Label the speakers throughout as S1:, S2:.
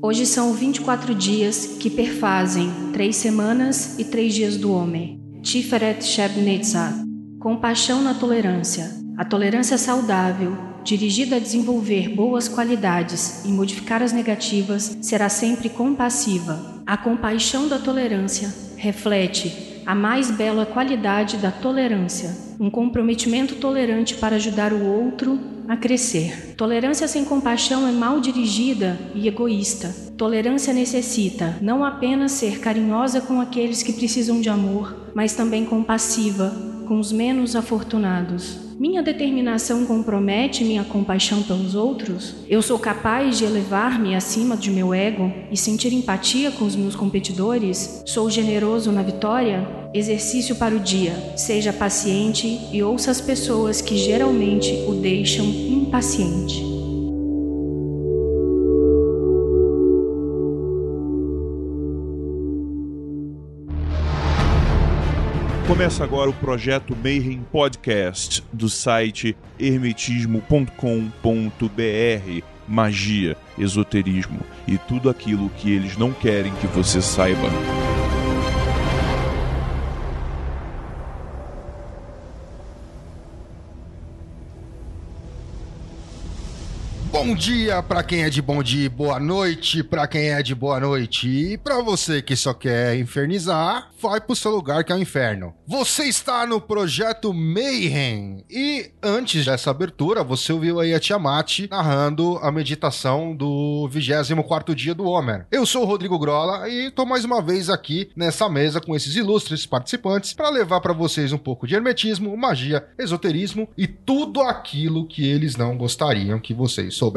S1: Hoje são 24 dias que perfazem três semanas e três dias do homem. Tiferet Sheb Netzah. Compaixão na tolerância. A tolerância saudável, dirigida a desenvolver boas qualidades e modificar as negativas, será sempre compassiva. A compaixão da tolerância reflete a mais bela qualidade da tolerância, um comprometimento tolerante para ajudar o outro a crescer. Tolerância sem compaixão é mal dirigida e egoísta. Tolerância necessita não apenas ser carinhosa com aqueles que precisam de amor, mas também compassiva com os menos afortunados. Minha determinação compromete minha compaixão pelos outros? Eu sou capaz de elevar-me acima de meu ego e sentir empatia com os meus competidores? Sou generoso na vitória? Exercício para o dia. Seja paciente e ouça as pessoas que geralmente o deixam impaciente.
S2: Começa agora o projeto Mayhem Podcast do site hermetismo.com.br. Magia, esoterismo e tudo aquilo que eles não querem que você saiba.
S3: Bom dia para quem é de bom dia, boa noite para quem é de boa noite. E para você que só quer infernizar, vai pro seu lugar que é o inferno. Você está no projeto Mayhem. E antes dessa abertura, você ouviu aí a Tiamat narrando a meditação do 24º dia do Homer. Eu sou o Rodrigo Grola e tô mais uma vez aqui nessa mesa com esses ilustres participantes para levar para vocês um pouco de hermetismo, magia, esoterismo e tudo aquilo que eles não gostariam que vocês soubessem.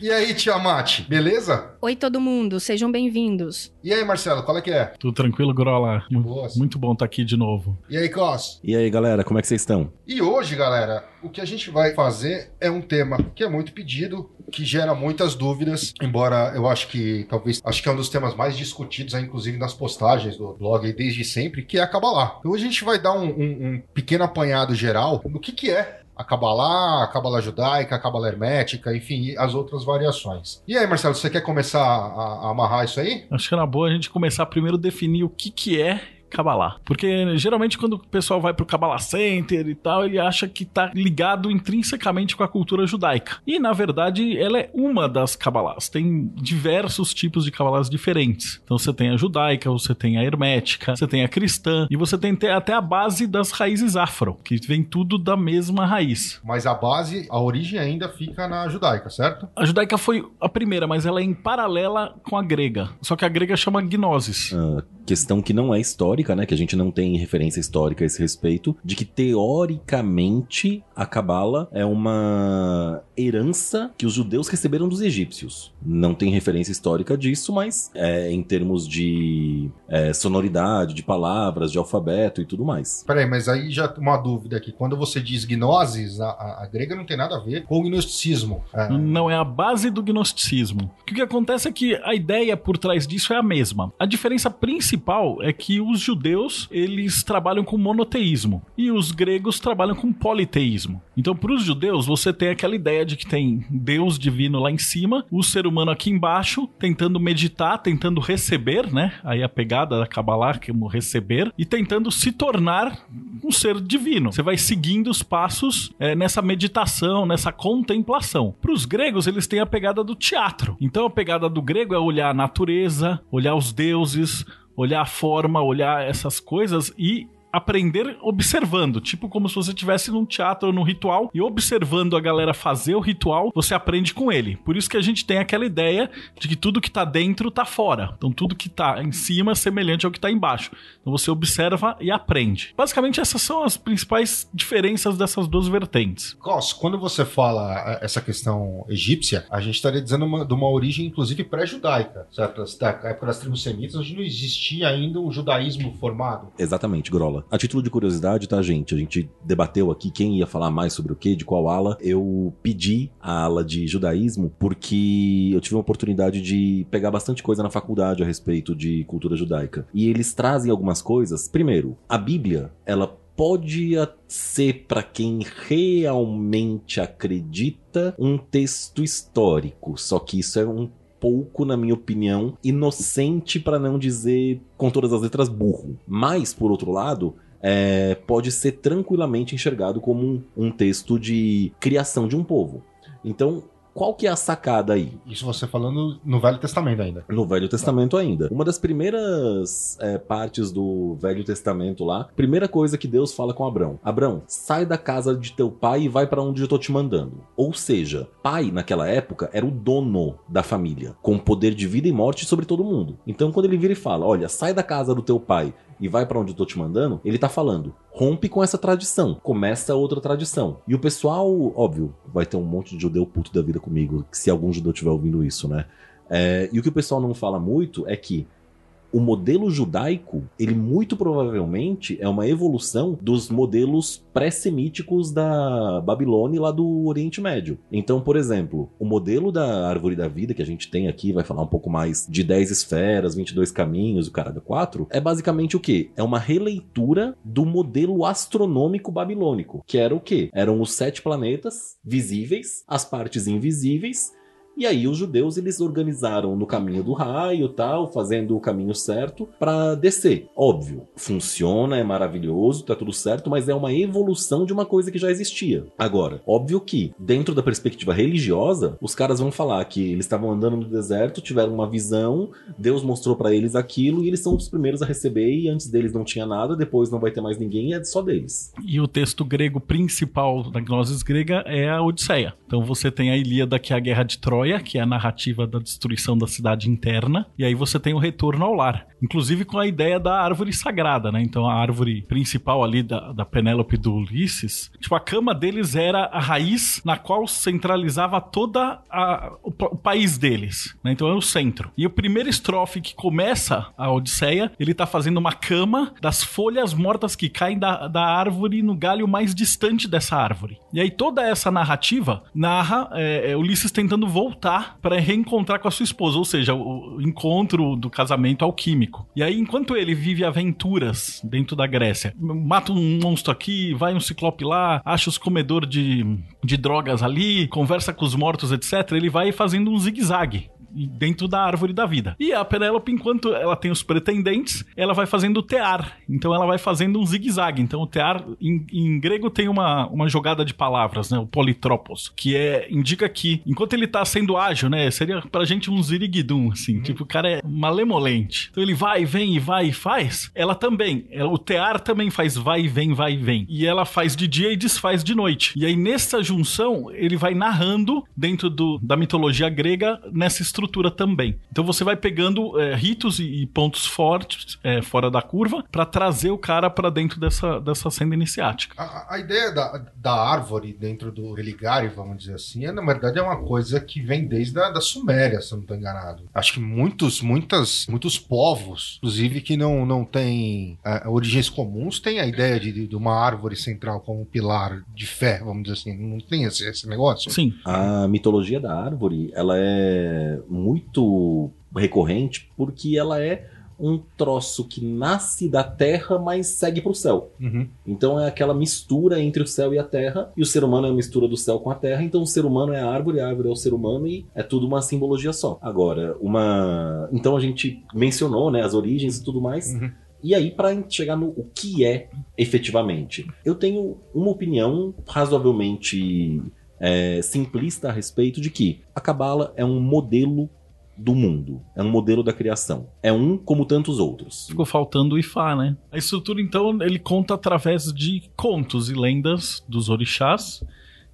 S3: E aí, Tiamat, beleza?
S1: Oi, todo mundo, sejam bem-vindos.
S3: E aí, Marcelo, qual é que é?
S4: Tudo tranquilo, Grola?
S3: Boas.
S4: Muito bom estar aqui de novo.
S3: E aí, Cos?
S5: E aí, galera, como é que vocês estão?
S3: E hoje, galera, o que a gente vai fazer é um tema que é muito pedido, que gera muitas dúvidas, embora eu acho que talvez acho que é um dos temas mais discutidos, aí, inclusive nas postagens do blog aí desde sempre, que é a Kabbalah. Então hoje a gente vai dar um, um- um pequeno apanhado geral do que, que é a Kabbalah, a Kabbalah judaica, a Kabbalah hermética, enfim, as outras variações. E aí, Marcelo, você quer começar a, a amarrar isso aí?
S4: Acho que era boa a gente começar primeiro a definir o que, que é Kabbalah. Porque geralmente quando o pessoal vai pro Kabbalah Center e tal, ele acha que tá ligado intrinsecamente com a cultura judaica. E na verdade, ela é uma das Kabbalahs. Tem diversos tipos de Kabbalahs diferentes. Então você tem a judaica, você tem a hermética, você tem a cristã e você tem te- até a base das raízes afro, que vem tudo da mesma raiz.
S3: Mas a base, a origem ainda fica na judaica, certo?
S4: A judaica foi a primeira, mas ela é em paralela com a grega. Só que a grega chama gnosis.
S5: Ah, questão que não é histórica, né? Que a gente não tem referência histórica a esse respeito, de que teoricamente a Cabala é uma herança que os judeus receberam dos egípcios. Não tem referência histórica disso, mas é, em termos de é, sonoridade, de palavras, de alfabeto e tudo mais.
S3: Peraí, mas aí já uma dúvida aqui. Quando você diz gnosis, a, a- a grega não tem nada a ver com o gnosticismo. É,
S4: Não é a base do gnosticismo. O que acontece é que a ideia por trás disso é a mesma. A diferença principal é que os judeus, eles trabalham com monoteísmo e os gregos trabalham com politeísmo. Então, para os judeus, você tem aquela ideia de que tem Deus divino lá em cima, o ser humano aqui embaixo, tentando meditar, tentando receber, né? Aí a pegada da Kabbalah, que é receber, e tentando se tornar um ser divino. Você vai seguindo os passos é, nessa meditação, nessa contemplação. Para os gregos, eles têm a pegada do teatro. Então a pegada do grego é olhar a natureza, olhar os deuses, olhar a forma, olhar essas coisas e aprender observando, tipo como se você estivesse num teatro ou num ritual e observando a galera fazer o ritual, você aprende com ele. Por isso que a gente tem aquela ideia de que tudo que tá dentro tá fora. Então tudo que tá em cima é semelhante ao que tá embaixo. Então você observa e aprende. Basicamente essas são as principais diferenças dessas duas vertentes.
S3: Cos, quando você fala é, essa questão egípcia, a gente estaria dizendo uma- de uma origem, inclusive, pré-judaica, certo? Da época das tribos semitas, onde não existia ainda o judaísmo formado.
S5: Exatamente, Grola. A título de curiosidade, tá, gente? A gente debateu aqui quem ia falar mais sobre o que, de qual ala. Eu pedi a ala de judaísmo porque eu tive uma oportunidade de pegar bastante coisa na faculdade a respeito de cultura judaica. E eles trazem algumas coisas. Primeiro, a Bíblia, ela pode ser para quem realmente acredita um texto histórico, só que isso é um pouco, na minha opinião, inocente para não dizer com todas as letras burro. Mas, por outro lado, é, pode ser tranquilamente enxergado como um, um texto de criação de um povo. Então, qual que é a sacada aí?
S3: Isso você falando no Velho Testamento ainda.
S5: No Velho Testamento ainda. Uma das primeiras é, partes do Velho Testamento lá, primeira coisa que Deus fala com Abrão: Abrão, sai da casa de teu pai e vai para onde eu tô te mandando. Ou seja, pai naquela época era o dono da família, com poder de vida e morte sobre todo mundo. Então quando ele vira e fala: Olha, sai da casa do teu pai e vai para onde eu tô te mandando, ele tá falando: rompe com essa tradição, começa outra tradição. E o pessoal, óbvio, vai ter um monte de judeu puto da vida comigo, se algum judeu estiver ouvindo isso, né? É, e o que o pessoal não fala muito é que o modelo judaico, ele muito provavelmente é uma evolução dos modelos pré-semíticos da Babilônia lá do Oriente Médio. Então, por exemplo, o modelo da árvore da vida que a gente tem aqui, vai falar um pouco mais de 10 esferas, 22 caminhos, o caralho 4, é basicamente o quê? É uma releitura do modelo astronômico babilônico, que era o quê? Eram os sete planetas visíveis, as partes invisíveis e aí os judeus eles organizaram no caminho do raio, tal, fazendo o caminho certo para descer. Óbvio, funciona, é maravilhoso, tá tudo certo, mas é uma evolução de uma coisa que já existia. Agora, óbvio que dentro da perspectiva religiosa, os caras vão falar que eles estavam andando no deserto, tiveram uma visão, Deus mostrou para eles aquilo e eles são os primeiros a receber e antes deles não tinha nada, depois não vai ter mais ninguém, é só deles.
S4: E o texto grego principal da Gnosis grega é a Odisseia. Então você tem a Ilíada, que é a guerra de Troia, Troia, que é a narrativa da destruição da cidade interna, e aí você tem o retorno ao lar. Inclusive com a ideia da árvore sagrada, né? Então a árvore principal ali da, da Penélope do Ulisses, tipo, a cama deles era a raiz na qual centralizava toda a, o, o país deles, né? Então é o centro. E o primeiro estrofe que começa a Odisseia, ele tá fazendo uma cama das folhas mortas que caem da, da árvore no galho mais distante dessa árvore. E aí toda essa narrativa narra é, é, Ulisses tentando voltar voltar para reencontrar com a sua esposa, ou seja, o encontro do casamento alquímico. E aí, enquanto ele vive aventuras dentro da Grécia, mata um monstro aqui, vai um ciclope lá, acha os comedores de, de drogas ali, conversa com os mortos, etc., ele vai fazendo um zigue-zague dentro da árvore da vida. E a Penélope, enquanto ela tem os pretendentes, ela vai fazendo o tear. Então ela vai fazendo um zigue-zague. Então o tear, em, em, grego, tem uma, uma jogada de palavras, né? O politropos, que é indica que enquanto ele tá sendo ágil, né? Seria pra gente um ziriguidum, assim. Uhum. Tipo, o cara é malemolente. Então ele vai, vem e vai e faz. Ela também. Ela, o tear também faz vai e vem, vai e vem. E ela faz de dia e desfaz de noite. E aí nessa junção, ele vai narrando dentro do, da mitologia grega nessa estrutura estrutura também. Então você vai pegando é, ritos e, e, pontos fortes é, fora da curva para trazer o cara para dentro dessa, dessa senda iniciática.
S3: A, a, ideia da, da árvore dentro do religare, vamos dizer assim, é, na verdade é uma coisa que vem desde a da Suméria, se eu não estou enganado. Acho que muitos, muitas, muitos povos, inclusive que não, não têm é, origens comuns, têm a ideia de, de uma árvore central como pilar de fé, vamos dizer assim. Não tem esse, esse negócio?
S4: Sim.
S5: A mitologia da árvore, ela é muito recorrente porque ela é um troço que nasce da terra, mas segue para o céu.
S3: Uhum.
S5: Então é aquela mistura entre o céu e a terra, e o ser humano é a mistura do céu com a terra, então o ser humano é a árvore, a árvore é o ser humano, e é tudo uma simbologia só. Agora, uma. Então a gente mencionou né, as origens e tudo mais.
S3: Uhum.
S5: E aí, para chegar no o que é efetivamente, eu tenho uma opinião razoavelmente é, simplista a respeito de que a Cabala é um modelo do mundo. É um modelo da criação. É um como tantos outros.
S4: Ficou faltando o Ifá, né? A estrutura, então, ele conta através de contos e lendas dos orixás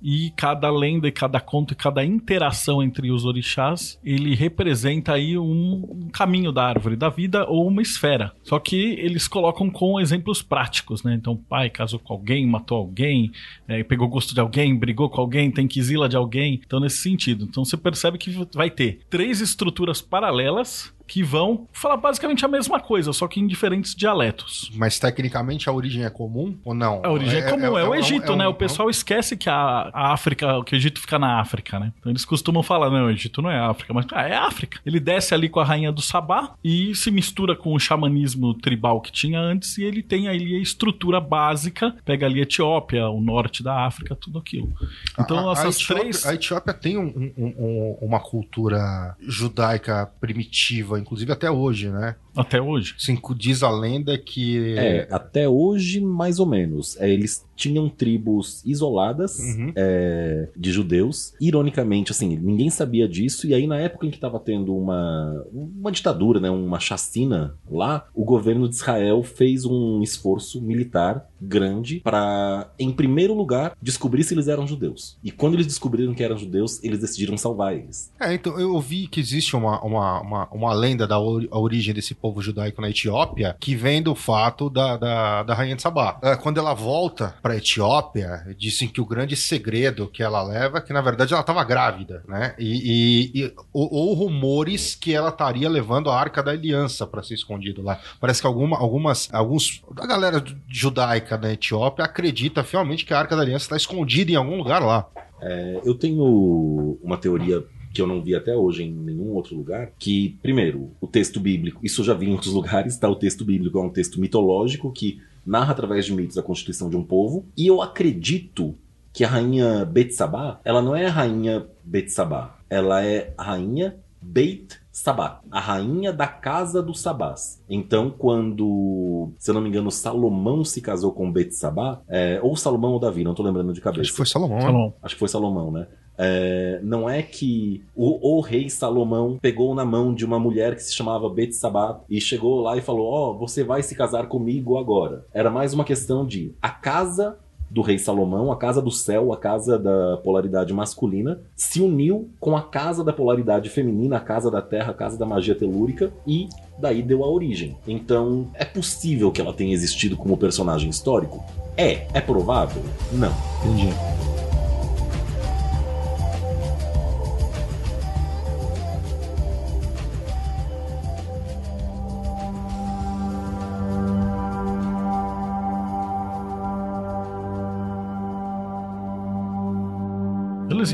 S4: e cada lenda e cada conto e cada interação entre os orixás, ele representa aí um, caminho da árvore da vida ou uma esfera. Só que eles colocam com exemplos práticos, né? Então, pai casou com alguém, matou alguém, é, pegou gosto de alguém, brigou com alguém, tem quisila de alguém. Então, nesse sentido. Então, você percebe que vai ter três estruturas paralelas que vão falar basicamente a mesma coisa, só que em diferentes dialetos.
S3: Mas tecnicamente a origem é comum ou não?
S4: A origem é, comum, é, o Egito,
S3: um-
S4: né?
S3: um-
S4: O pessoal esquece que a, a África, que o Egito fica na África, né? Então eles costumam falar, não, o Egito não é África, mas ah, é África. Ele desce ali com a rainha do Sabá e se mistura com o xamanismo tribal que tinha antes e ele tem ali a estrutura básica, pega ali a Etiópia, o norte da África, tudo aquilo. Então
S3: a, a
S4: essas
S3: Etiópia,
S4: três...
S3: a Etiópia tem um- uma cultura judaica primitiva, inclusive até hoje, né?
S4: Até hoje.
S3: Assim, diz a lenda que.
S5: É, até hoje, mais ou menos. É, eles tinham tribos isoladas
S3: Uhum.
S5: é, de judeus. Ironicamente, assim, ninguém sabia disso. E aí, na época em que estava tendo uma, uma ditadura, né, uma chacina lá, o governo de Israel fez um esforço militar grande para, em primeiro lugar, descobrir se eles eram judeus. E quando eles descobriram que eram judeus, eles decidiram salvar eles.
S3: É, então eu ouvi que existe uma, uma, uma, uma lenda da a origem desse povo judaico na Etiópia, que vem do fato da, da, da rainha de Sabá. É, quando ela volta pra Etiópia, dizem que o grande segredo que ela leva é que, na verdade, ela estava grávida, né? E, e- e- ou, rumores que ela estaria levando a Arca da Aliança para ser escondido lá. Parece que alguma, algumas, alguns da galera judaica da Etiópia acredita fielmente que a Arca da Aliança está escondida em algum lugar lá.
S5: É, eu tenho uma teoria que eu não vi até hoje em nenhum outro lugar, que, primeiro, o texto bíblico, isso eu já vi em outros lugares, tá? O texto bíblico é um texto mitológico que narra através de mitos a constituição de um povo, e eu acredito que a rainha Betsabá, ela não é a rainha Betsabá, ela é a rainha Beit Sabá, a rainha da casa dos Sabás. Então, quando, se eu não me engano, Salomão se casou com Betsabá, é, ou Salomão ou Davi, não tô lembrando de cabeça.
S3: Acho que foi Salomão, né?
S4: Salomão.
S5: Acho que foi Salomão, né? É, não é que o, o rei Salomão pegou na mão de uma mulher que se chamava Betsabá e chegou lá e falou: Ó, você vai se casar comigo agora. Era mais uma questão de a casa do rei Salomão, a casa do céu, a casa da polaridade masculina, se uniu com a casa da polaridade feminina, a casa da terra, a casa da magia telúrica e daí deu a origem. Então, é possível que ela tenha existido como personagem histórico? É. É provável? Não.
S3: Entendi.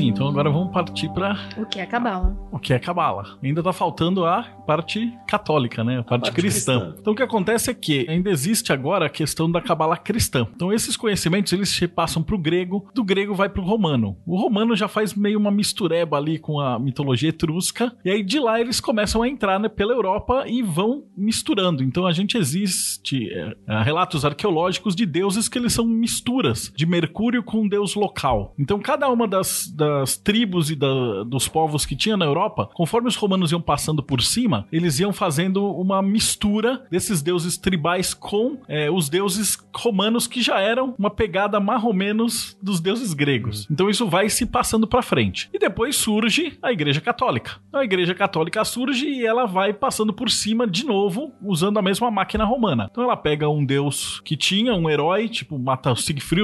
S4: Então agora vamos partir para
S1: O que é cabala?
S4: o que é cabala. Ainda tá faltando a parte católica, né? A parte,
S5: parte
S4: cristã.
S5: cristã.
S4: Então o que acontece é que ainda existe agora a questão da cabala cristã. Então esses conhecimentos eles se passam pro grego, do grego vai pro romano. O romano já faz meio uma mistureba ali com a mitologia etrusca, e aí de lá eles começam a entrar né, pela Europa e vão misturando. Então a gente existe é, é, relatos arqueológicos de deuses que eles são misturas de Mercúrio com um deus local. Então cada uma das, das tribos e da- dos povos que tinha na Europa, conforme os romanos iam passando por cima, eles iam fazendo uma mistura desses deuses tribais com é, os deuses romanos que já eram uma pegada mais ou menos dos deuses gregos. Então isso vai se passando pra frente. E depois surge a Igreja Católica. A Igreja Católica surge e ela vai passando por cima de novo, usando a mesma máquina romana. Então ela pega um deus que tinha um herói, tipo mata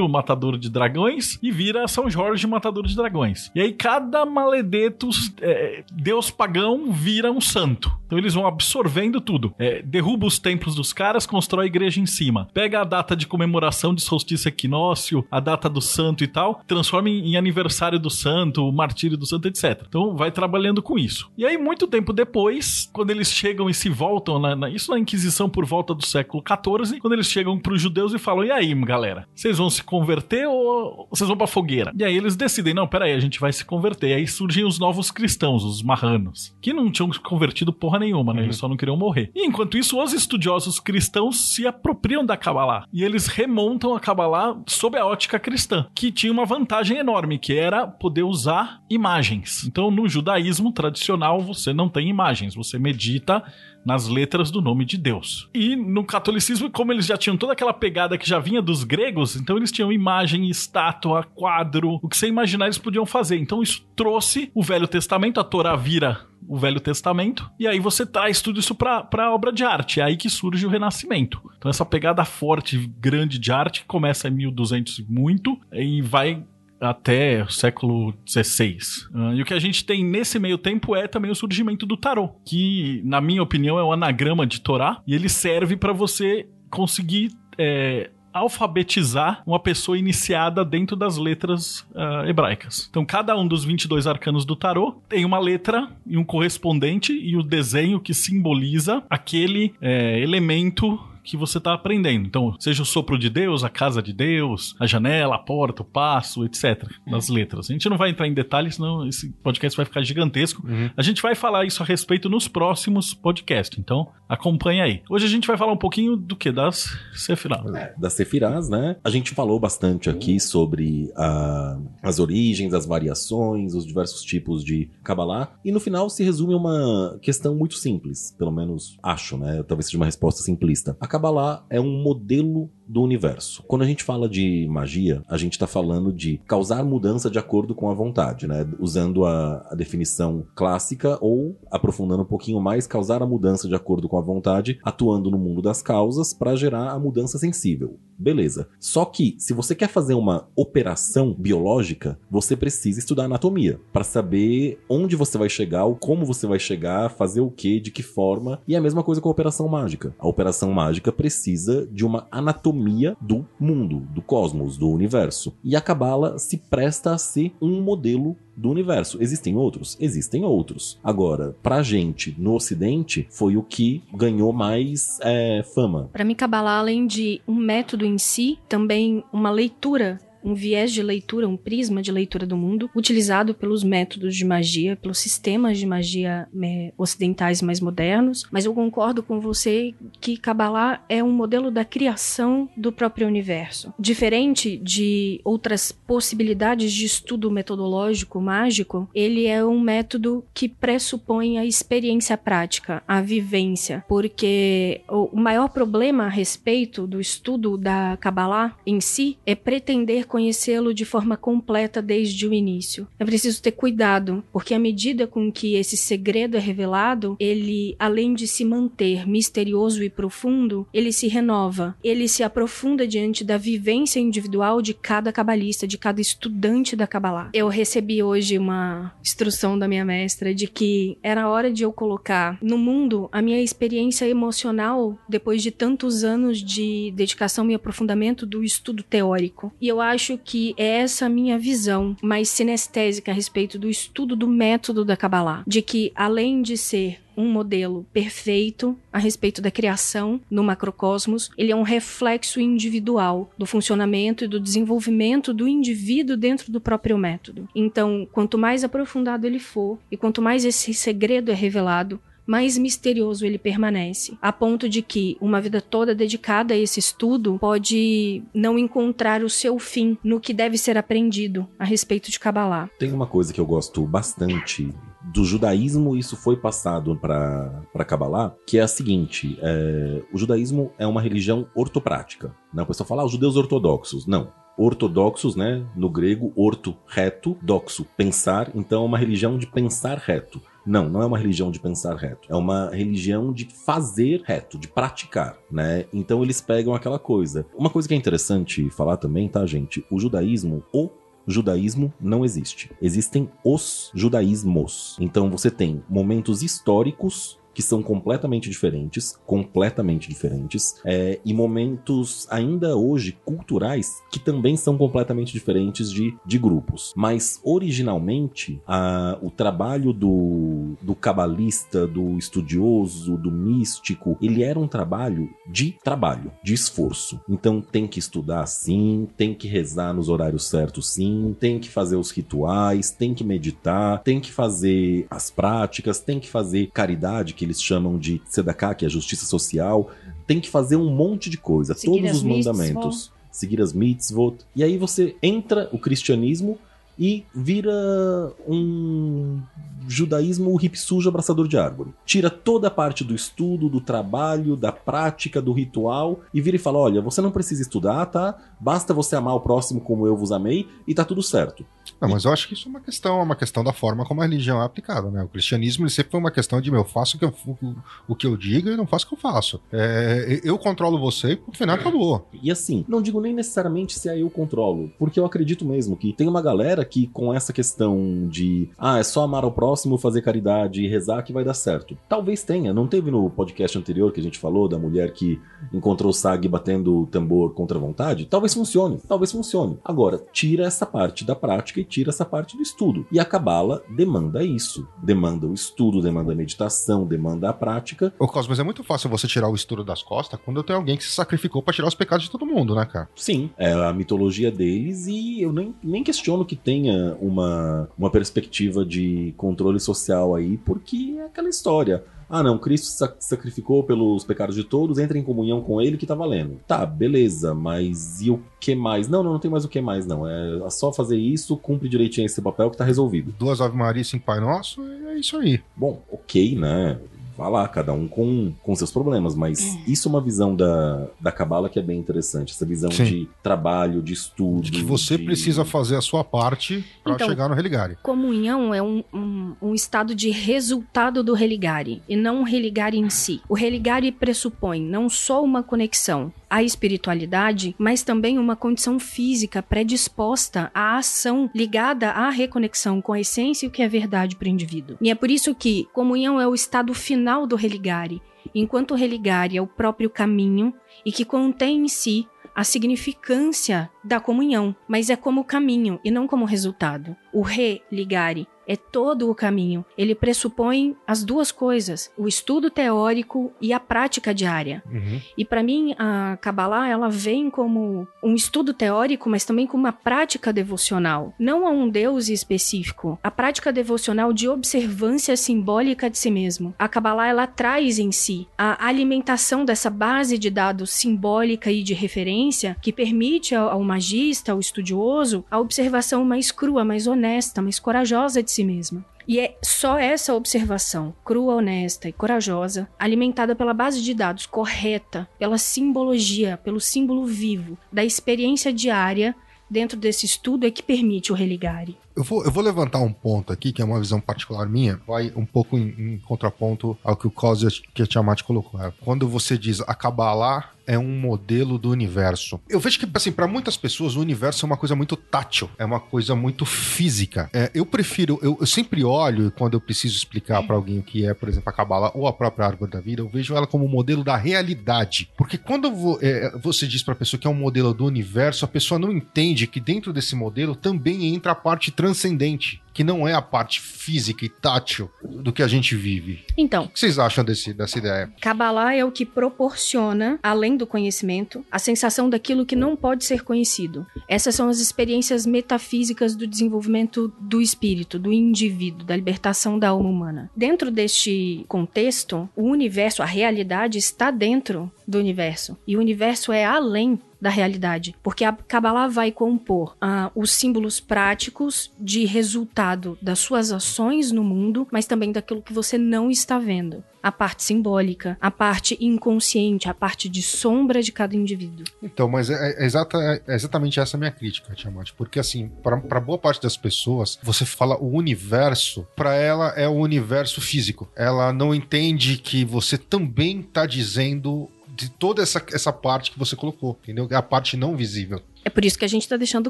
S4: o matador de dragões, e vira São Jorge, matador de dragões. E aí cada maledeto, é, deus pagão, vira um santo. Então eles vão absorvendo tudo. É, derruba os templos dos caras, constrói a igreja em cima. Pega a data de comemoração de solstício equinócio, a data do santo e tal, transforma em, aniversário do santo, o martírio do santo, etc. Então vai trabalhando com isso. E aí, muito tempo depois, quando eles chegam e se voltam, na, na- isso na Inquisição por volta do século XIV, quando eles chegam pros judeus e falam: e aí, galera, vocês vão se converter ou vocês vão pra fogueira? E aí eles decidem: não, peraí, a gente vai se converter. E aí surgem os novos cristãos, os marranos, que não tinham se convertido porra nenhuma, né? Eles só não queriam morrer. E enquanto isso, os estudiosos cristãos se apropriam da Kabbalah e eles remontam a Kabbalah sob a ótica cristã, que tinha uma vantagem enorme, que era poder usar imagens. Então, no judaísmo tradicional, você não tem imagens, você medita nas letras do nome de Deus. E no catolicismo, como eles já tinham toda aquela pegada que já vinha dos gregos, então eles tinham imagem, estátua, quadro, o que você imaginar eles podiam fazer. Então isso trouxe o Velho Testamento, a Torá vira o Velho Testamento, e aí você traz tudo isso pra, pra obra de arte. É aí que surge o Renascimento. Então essa pegada forte, grande de arte, que começa em 1200 e muito, e vai até o século XVI. Uh, e o que a gente tem nesse meio tempo é também o surgimento do tarô, que, na minha opinião, é o anagrama de Torá, e ele serve para você conseguir é, alfabetizar uma pessoa iniciada dentro das letras uh, hebraicas. Então, cada um dos 22 arcanos do tarô tem uma letra e um correspondente e o desenho que simboliza aquele é, elemento que você está aprendendo. Então, seja o sopro de Deus, a casa de Deus, a janela, a porta, o passo, etc. Das letras. A gente não vai entrar em detalhes, senão esse podcast vai ficar gigantesco. Uhum. A gente vai falar isso a respeito nos próximos podcasts. Então, acompanha aí. Hoje a gente vai falar um pouquinho do que? Das Sefirás.
S5: É, das Sefirás, né? A gente falou bastante aqui sobre a, as origens, as variações, os diversos tipos de Kabbalah. E no final se resume a uma questão muito simples. Pelo menos acho, né? Talvez seja uma resposta simplista. A Kabbalah é um modelo do universo. Quando a gente fala de magia, a gente está falando de causar mudança de acordo com a vontade, né? Usando a, a, definição clássica ou aprofundando um pouquinho mais, causar a mudança de acordo com a vontade, atuando no mundo das causas para gerar a mudança sensível. Beleza. Só que se você quer fazer uma operação biológica, você precisa estudar anatomia para saber onde você vai chegar, como você vai chegar, fazer o que, de que forma. E é a mesma coisa com a operação mágica. A operação mágica precisa de uma anatomia anatomia do mundo, do cosmos, do universo. E a Cabala se presta a ser um modelo do universo. Existem outros? Existem outros. Agora, pra gente, no Ocidente, foi o que ganhou mais é, fama.
S1: Para mim, Kabbalah, além de um método em si, também uma leitura um viés de leitura, um prisma de leitura do mundo, utilizado pelos métodos de magia, pelos sistemas de magia é, ocidentais mais modernos. Mas eu concordo com você que Kabbalah é um modelo da criação do próprio universo. Diferente de outras possibilidades de estudo metodológico mágico, ele é um método que pressupõe a experiência prática, a vivência, porque o maior problema a respeito do estudo da Kabbalah em si é pretender conhecê-lo de forma completa desde o início. É preciso ter cuidado, porque à medida com que esse segredo é revelado, ele, além de se manter misterioso e profundo, ele se renova, ele se aprofunda diante da vivência individual de cada cabalista, de cada estudante da Kabbalah. Eu recebi hoje uma instrução da minha mestra de que era hora de eu colocar no mundo a minha experiência emocional depois de tantos anos de dedicação e aprofundamento do estudo teórico. E eu acho acho que é essa minha visão mais sinestésica a respeito do estudo do método da Kabbalah. De que, além de ser um modelo perfeito a respeito da criação no macrocosmos, ele é um reflexo individual do funcionamento e do desenvolvimento do indivíduo dentro do próprio método. Então, quanto mais aprofundado ele for e quanto mais esse segredo é revelado, mais misterioso ele permanece, a ponto de que uma vida toda dedicada a esse estudo pode não encontrar o seu fim no que deve ser aprendido a respeito de Kabbalah.
S5: Tem uma coisa que eu gosto bastante do judaísmo isso foi passado para Kabbalah, que é a seguinte: é, o judaísmo é uma religião ortoprática. Né? O pessoal fala, ah, os judeus ortodoxos. Não. Ortodoxos, né? No grego, orto, reto, doxo, pensar. Então é uma religião de pensar reto. Não, não é uma religião de pensar reto. É uma religião de fazer reto, de praticar, né? Então eles pegam aquela coisa. Uma coisa que é interessante falar também, tá, gente? O judaísmo, o judaísmo não existe. Existem os judaísmos. Então você tem momentos históricos que são completamente diferentes, completamente diferentes, é, e momentos ainda hoje culturais que também são completamente diferentes de, de grupos. Mas originalmente a, o trabalho do, do cabalista, do estudioso, do místico, ele era um trabalho de trabalho, de esforço. Então tem que estudar sim, tem que rezar nos horários certos sim, tem que fazer os rituais, tem que meditar, tem que fazer as práticas, tem que fazer caridade, que eles chamam de tzedakah, que é justiça social, tem que fazer um monte de coisa, Seguir todos os mandamentos. Mitzvot. Seguir as mitzvot. E aí você entra o cristianismo e vira um judaísmo hip sujo abraçador de árvore. Tira toda a parte do estudo, do trabalho, da prática, do ritual e vira e fala: olha, você não precisa estudar, tá? Basta você amar o próximo como eu vos amei e tá tudo certo.
S3: Não, mas eu acho que isso é uma questão, é uma questão da forma como a religião é aplicada, né? O cristianismo sempre foi uma questão de meu, faço o que eu, o, o que eu digo e não faço o que eu faço. É, eu controlo você e no final acabou.
S5: E assim, não digo nem necessariamente se é eu controlo, porque eu acredito mesmo que tem uma galera que com essa questão de ah, é só amar ao próximo, fazer caridade e rezar que vai dar certo. Talvez tenha, não teve no podcast anterior que a gente falou da mulher que encontrou o Sag batendo o tambor contra a vontade? Talvez funcione, talvez funcione. Agora, tira essa parte da prática e tira essa parte do estudo. E a Cabala demanda isso. Demanda o estudo, demanda a meditação, demanda a prática.
S3: Ô, Cosmos, é muito fácil você tirar o estudo das costas quando tem alguém que se sacrificou para tirar os pecados de todo mundo, né, cara?
S5: Sim, é a mitologia deles e eu nem, nem questiono que tenha uma, uma perspectiva de controle social aí, porque é aquela história. Ah, não, Cristo sac sacrificou pelos pecados de todos, entra em comunhão com ele que tá valendo. Tá, beleza, mas e o que mais? Não, não, não tem mais o que mais, não. É só fazer isso, cumpre direitinho esse papel que tá resolvido.
S3: Duas Ave Maria cinco Pai Nosso, é isso aí.
S5: Bom, ok, né? Vá lá, cada um com, com seus problemas, mas isso é uma visão da, da Cabala que é bem interessante, essa visão
S3: Sim.
S5: de trabalho, de estudo.
S3: De que você
S5: de-
S3: precisa fazer a sua parte para
S1: Então,
S3: chegar no religare.
S1: Comunhão é um, um, um estado de resultado do religare e não um religare em si. O religare pressupõe não só uma conexão à espiritualidade, mas também uma condição física predisposta à ação ligada à reconexão com a essência e o que é verdade para o indivíduo. E é por isso que comunhão é o estado final do religare, enquanto o religare é o próprio caminho e que contém em si a significância da comunhão, mas é como caminho e não como resultado. O religare é todo o caminho. Ele pressupõe as duas coisas, o estudo teórico e a prática diária.
S3: Uhum.
S1: E para mim, a Kabbalah, ela vem como um estudo teórico, mas também como uma prática devocional. Não a um Deus específico. A prática devocional de observância simbólica de si mesmo. A Kabbalah, ela traz em si a alimentação dessa base de dados simbólica e de referência que permite ao, ao magista, ao estudioso, a observação mais crua, mais honesta, mais corajosa de si mesma. E é só essa observação, crua, honesta e corajosa, alimentada pela base de dados correta, pela simbologia, pelo símbolo vivo da experiência diária dentro desse estudo é que permite o religare.
S3: Eu vou, eu vou levantar um ponto aqui, que é uma visão particular minha, vai um pouco em, em contraponto ao que o Cosio Tiamat colocou. É, Quando você diz a Kabbalah é um modelo do universo. Eu vejo que, assim, para muitas pessoas o universo é uma coisa muito tátil, é uma coisa muito física. É, eu prefiro, eu, eu sempre olho quando eu preciso explicar para alguém o que é, por exemplo, a Kabbalah ou a própria árvore da vida, eu vejo ela como um modelo da realidade. Porque quando é, você diz para a pessoa que é um modelo do universo, a pessoa não entende que dentro desse modelo também entra a parte transcendente, que não é a parte física e tátil do que a gente vive.
S1: Então,
S3: O que vocês acham desse, dessa ideia?
S1: Kabbalah é o que proporciona, além do conhecimento, a sensação daquilo que não pode ser conhecido. Essas são as experiências metafísicas do desenvolvimento do espírito, do indivíduo, da libertação da alma humana. Dentro deste contexto, o universo, a realidade está dentro do universo. E o universo é além da realidade, porque a Kabbalah vai compor ah, os símbolos práticos de resultado das suas ações no mundo, mas também daquilo que você não está vendo. A parte simbólica, a parte inconsciente, a parte de sombra de cada indivíduo.
S3: Então, mas é, é exata- é exatamente essa a minha crítica, Tiamat. Porque, assim, para boa parte das pessoas, você fala o universo, para ela é o universo físico. Ela não entende que você também tá dizendo de toda essa, essa parte que você colocou, entendeu? A parte não visível.
S1: É por isso que a gente está deixando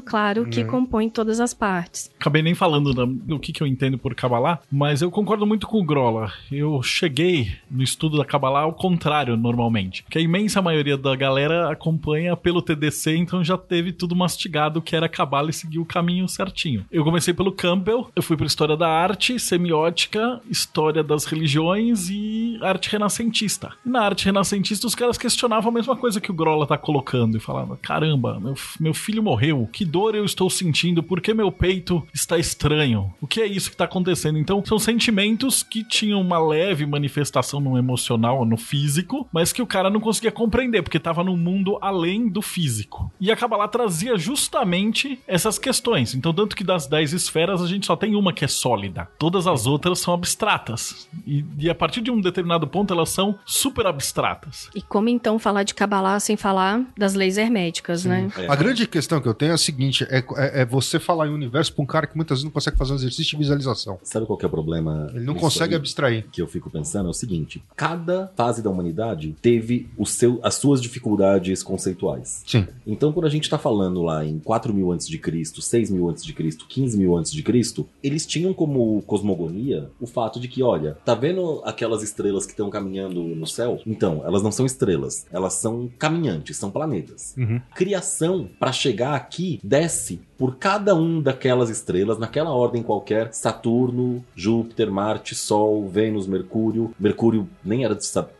S1: claro que
S3: Uhum.
S1: compõe todas as partes.
S4: Acabei nem falando do que, que eu entendo por Kabbalah, mas eu concordo muito com o Grola. Eu cheguei no estudo da Kabbalah ao contrário, normalmente. Que a imensa maioria da galera acompanha pelo TDC, então já teve tudo mastigado que era Kabbalah e seguiu o caminho certinho. Eu comecei pelo Campbell, eu fui para História da Arte, Semiótica, História das Religiões e Arte Renascentista. E na Arte Renascentista os caras questionavam a mesma coisa que o Grola tá colocando e falavam, caramba, meu, meu filho morreu, que dor eu estou sentindo, por que meu peito está estranho? O que é isso que está acontecendo? Então, são sentimentos que tinham uma leve manifestação no emocional, no físico, mas que o cara não conseguia compreender, porque estava num mundo além do físico. E a Kabbalah trazia justamente essas questões. Então, tanto que das 10 esferas, a gente só tem uma que é sólida. Todas as outras são abstratas. E, e a partir de um determinado ponto, elas são super abstratas.
S1: E como então falar de Kabbalah sem falar das leis herméticas, né?
S5: É.
S3: A grande questão que eu tenho é a seguinte: é, é- é você falar em universo pra um cara que muitas vezes não consegue fazer um exercício de visualização.
S5: Sabe qual que é o problema?
S3: Ele não consegue
S5: aí?
S3: abstrair.
S5: que eu fico pensando é o seguinte: cada fase da humanidade teve o seu, as suas dificuldades conceituais.
S3: Sim.
S5: Então, quando a gente tá falando lá em 4 mil antes de Cristo, 6 mil antes de Cristo, 15 mil antes de Cristo, eles tinham como cosmogonia o fato de que, olha, tá vendo aquelas estrelas que estão caminhando no céu? Então, elas não são estrelas, elas são caminhantes, são planetas.
S3: Uhum.
S5: Criação, para chegar aqui, desce por cada um daquelas estrelas, naquela ordem qualquer: Saturno, Júpiter, Marte, Sol, Vênus, Mercúrio. Mercúrio nem era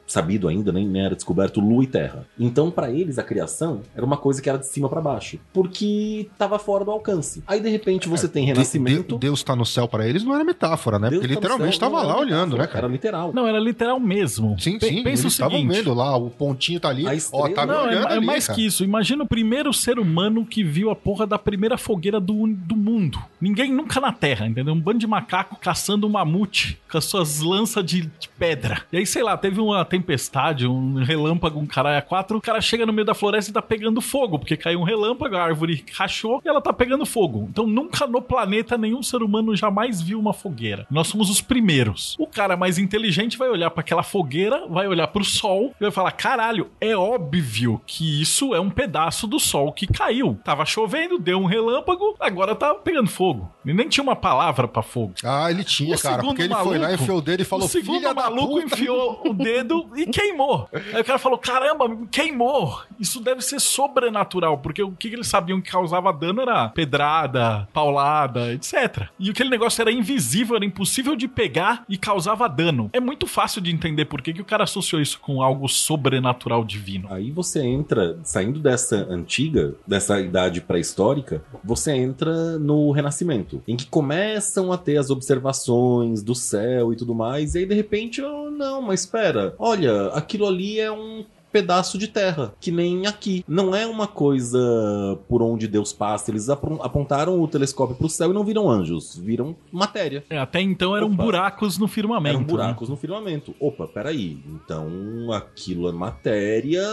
S5: sabido ainda, nem, nem era descoberto, Lua e Terra. Então, para eles, a criação era uma coisa que era de cima para baixo, porque tava fora do alcance. Aí, de repente, você tem renascimento.
S3: De- Deus tá no céu pra eles não era metáfora, né?
S5: Deus
S3: Porque
S5: tá
S3: literalmente
S5: céu,
S3: tava
S5: não
S3: lá olhando, né, cara?
S5: Era literal.
S4: Não, era literal mesmo.
S3: Sim,
S4: Pe-
S3: sim.
S4: Pensa
S3: eles
S4: o
S3: estavam vendo lá, o pontinho tá ali.
S5: A
S3: Ó,
S5: estrela-
S3: tá me
S4: Não, é,
S3: olhando
S4: é
S3: ali,
S4: mais
S3: cara.
S4: que isso. Imagina o primeiro ser humano que viu a porra da primeira fogueira do, do mundo. Ninguém nunca na Terra, entendeu? Um bando de macaco caçando um mamute com as suas lanças de, de pedra. E aí, sei lá, teve uma tempestade, um relâmpago, um caralho a quatro. O cara chega no meio da floresta e tá pegando fogo, porque caiu um relâmpago, a árvore rachou e ela tá pegando fogo. Então, nunca no planeta nenhum ser humano jamais viu uma fogueira. Nós somos os primeiros. O cara mais inteligente vai olhar para aquela fogueira, vai olhar pro sol e vai falar: caralho, é óbvio que isso é um pedaço do sol que caiu. Tava chovendo, deu um relâmpago, agora tá pegando fogo. E nem tinha uma palavra pra fogo.
S3: Ah, ele tinha,
S4: O
S3: cara. Porque ele foi lá,
S4: maluco-
S3: enfiou o dedo e falou:
S4: o segundo maluco enfiou o dedo e queimou. Aí o cara falou: caramba, queimou. Isso deve ser sobrenatural, porque o que eles sabiam que causava dano era pedrada, paulada, etc. E aquele negócio era invisível, era impossível de pegar e causava dano. É muito fácil de entender por que, que o cara associou isso com algo sobrenatural divino.
S5: Aí você entra, saindo dessa antiga, dessa idade pré-histórica, você entra no Renascimento, em que começam a ter as observações do céu e tudo mais, e aí de repente, oh, não, mas espera, olha, aquilo ali é um pedaço de terra, que nem aqui. Não é uma coisa por onde Deus passa. Eles apon- apontaram o telescópio pro céu e não viram anjos, viram matéria.
S4: É, até então eram
S5: Opa.
S4: buracos no firmamento.
S5: Eram
S4: né?
S5: buracos no firmamento. Opa, peraí. Então aquilo é matéria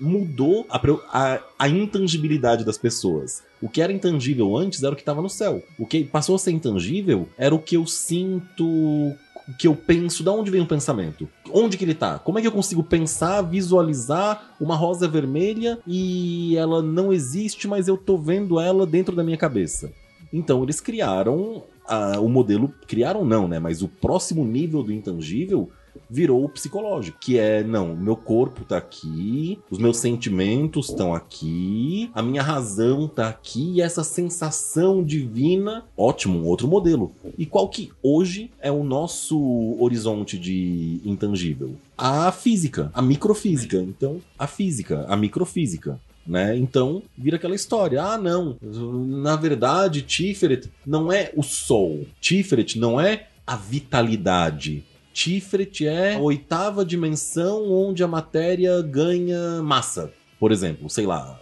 S5: mudou a, a- a intangibilidade das pessoas. O que era intangível antes era o que estava no céu. O que passou a ser intangível era o que eu sinto, o que eu penso. Da onde vem o pensamento? Onde que ele tá? Como é que eu consigo pensar, visualizar uma rosa vermelha e ela não existe, mas eu tô vendo ela dentro da minha cabeça? Então eles criaram ah, o modelo, criaram não, né? Mas o próximo nível do intangível virou o psicológico, que é não, meu corpo tá aqui, os meus sentimentos estão aqui, a minha razão tá aqui, e essa sensação divina, ótimo, outro modelo. E qual que hoje é o nosso horizonte de intangível? A física, a microfísica. Então, a física, a microfísica né? Então vira aquela história. Ah, não. Na verdade, Tiferet não é o sol. Tiferet não é a vitalidade. Tiferet é a oitava dimensão onde a matéria ganha massa. Por exemplo, sei lá.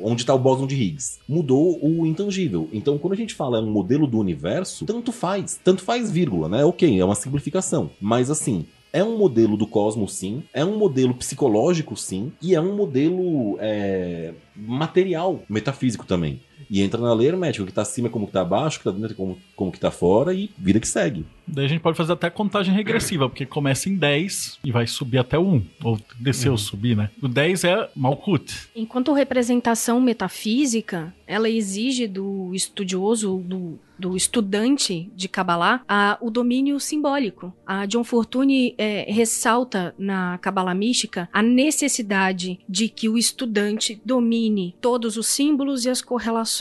S5: Onde está o bóson de Higgs? Mudou o intangível. Então, quando a gente fala um modelo do universo, tanto faz. Tanto faz, vírgula, né? Ok, é uma simplificação. Mas assim, é um modelo do cosmos, sim. É um modelo psicológico, sim. E é um modelo é, material, metafísico também. E entra na lei hermética. O que tá acima é como que tá abaixo, o que tá dentro é como, como que tá fora e vida que segue.
S4: Daí a gente pode fazer até contagem regressiva, porque começa em 10 e vai subir até o 1. Ou descer ou subir, né? O 10 é Malkut.
S1: Enquanto representação metafísica, ela exige do estudioso, do, do estudante de Kabbalah, a, o domínio simbólico. A John Fortune eh, ressalta na Kabbalah mística a necessidade de que o estudante domine todos os símbolos e as correlações,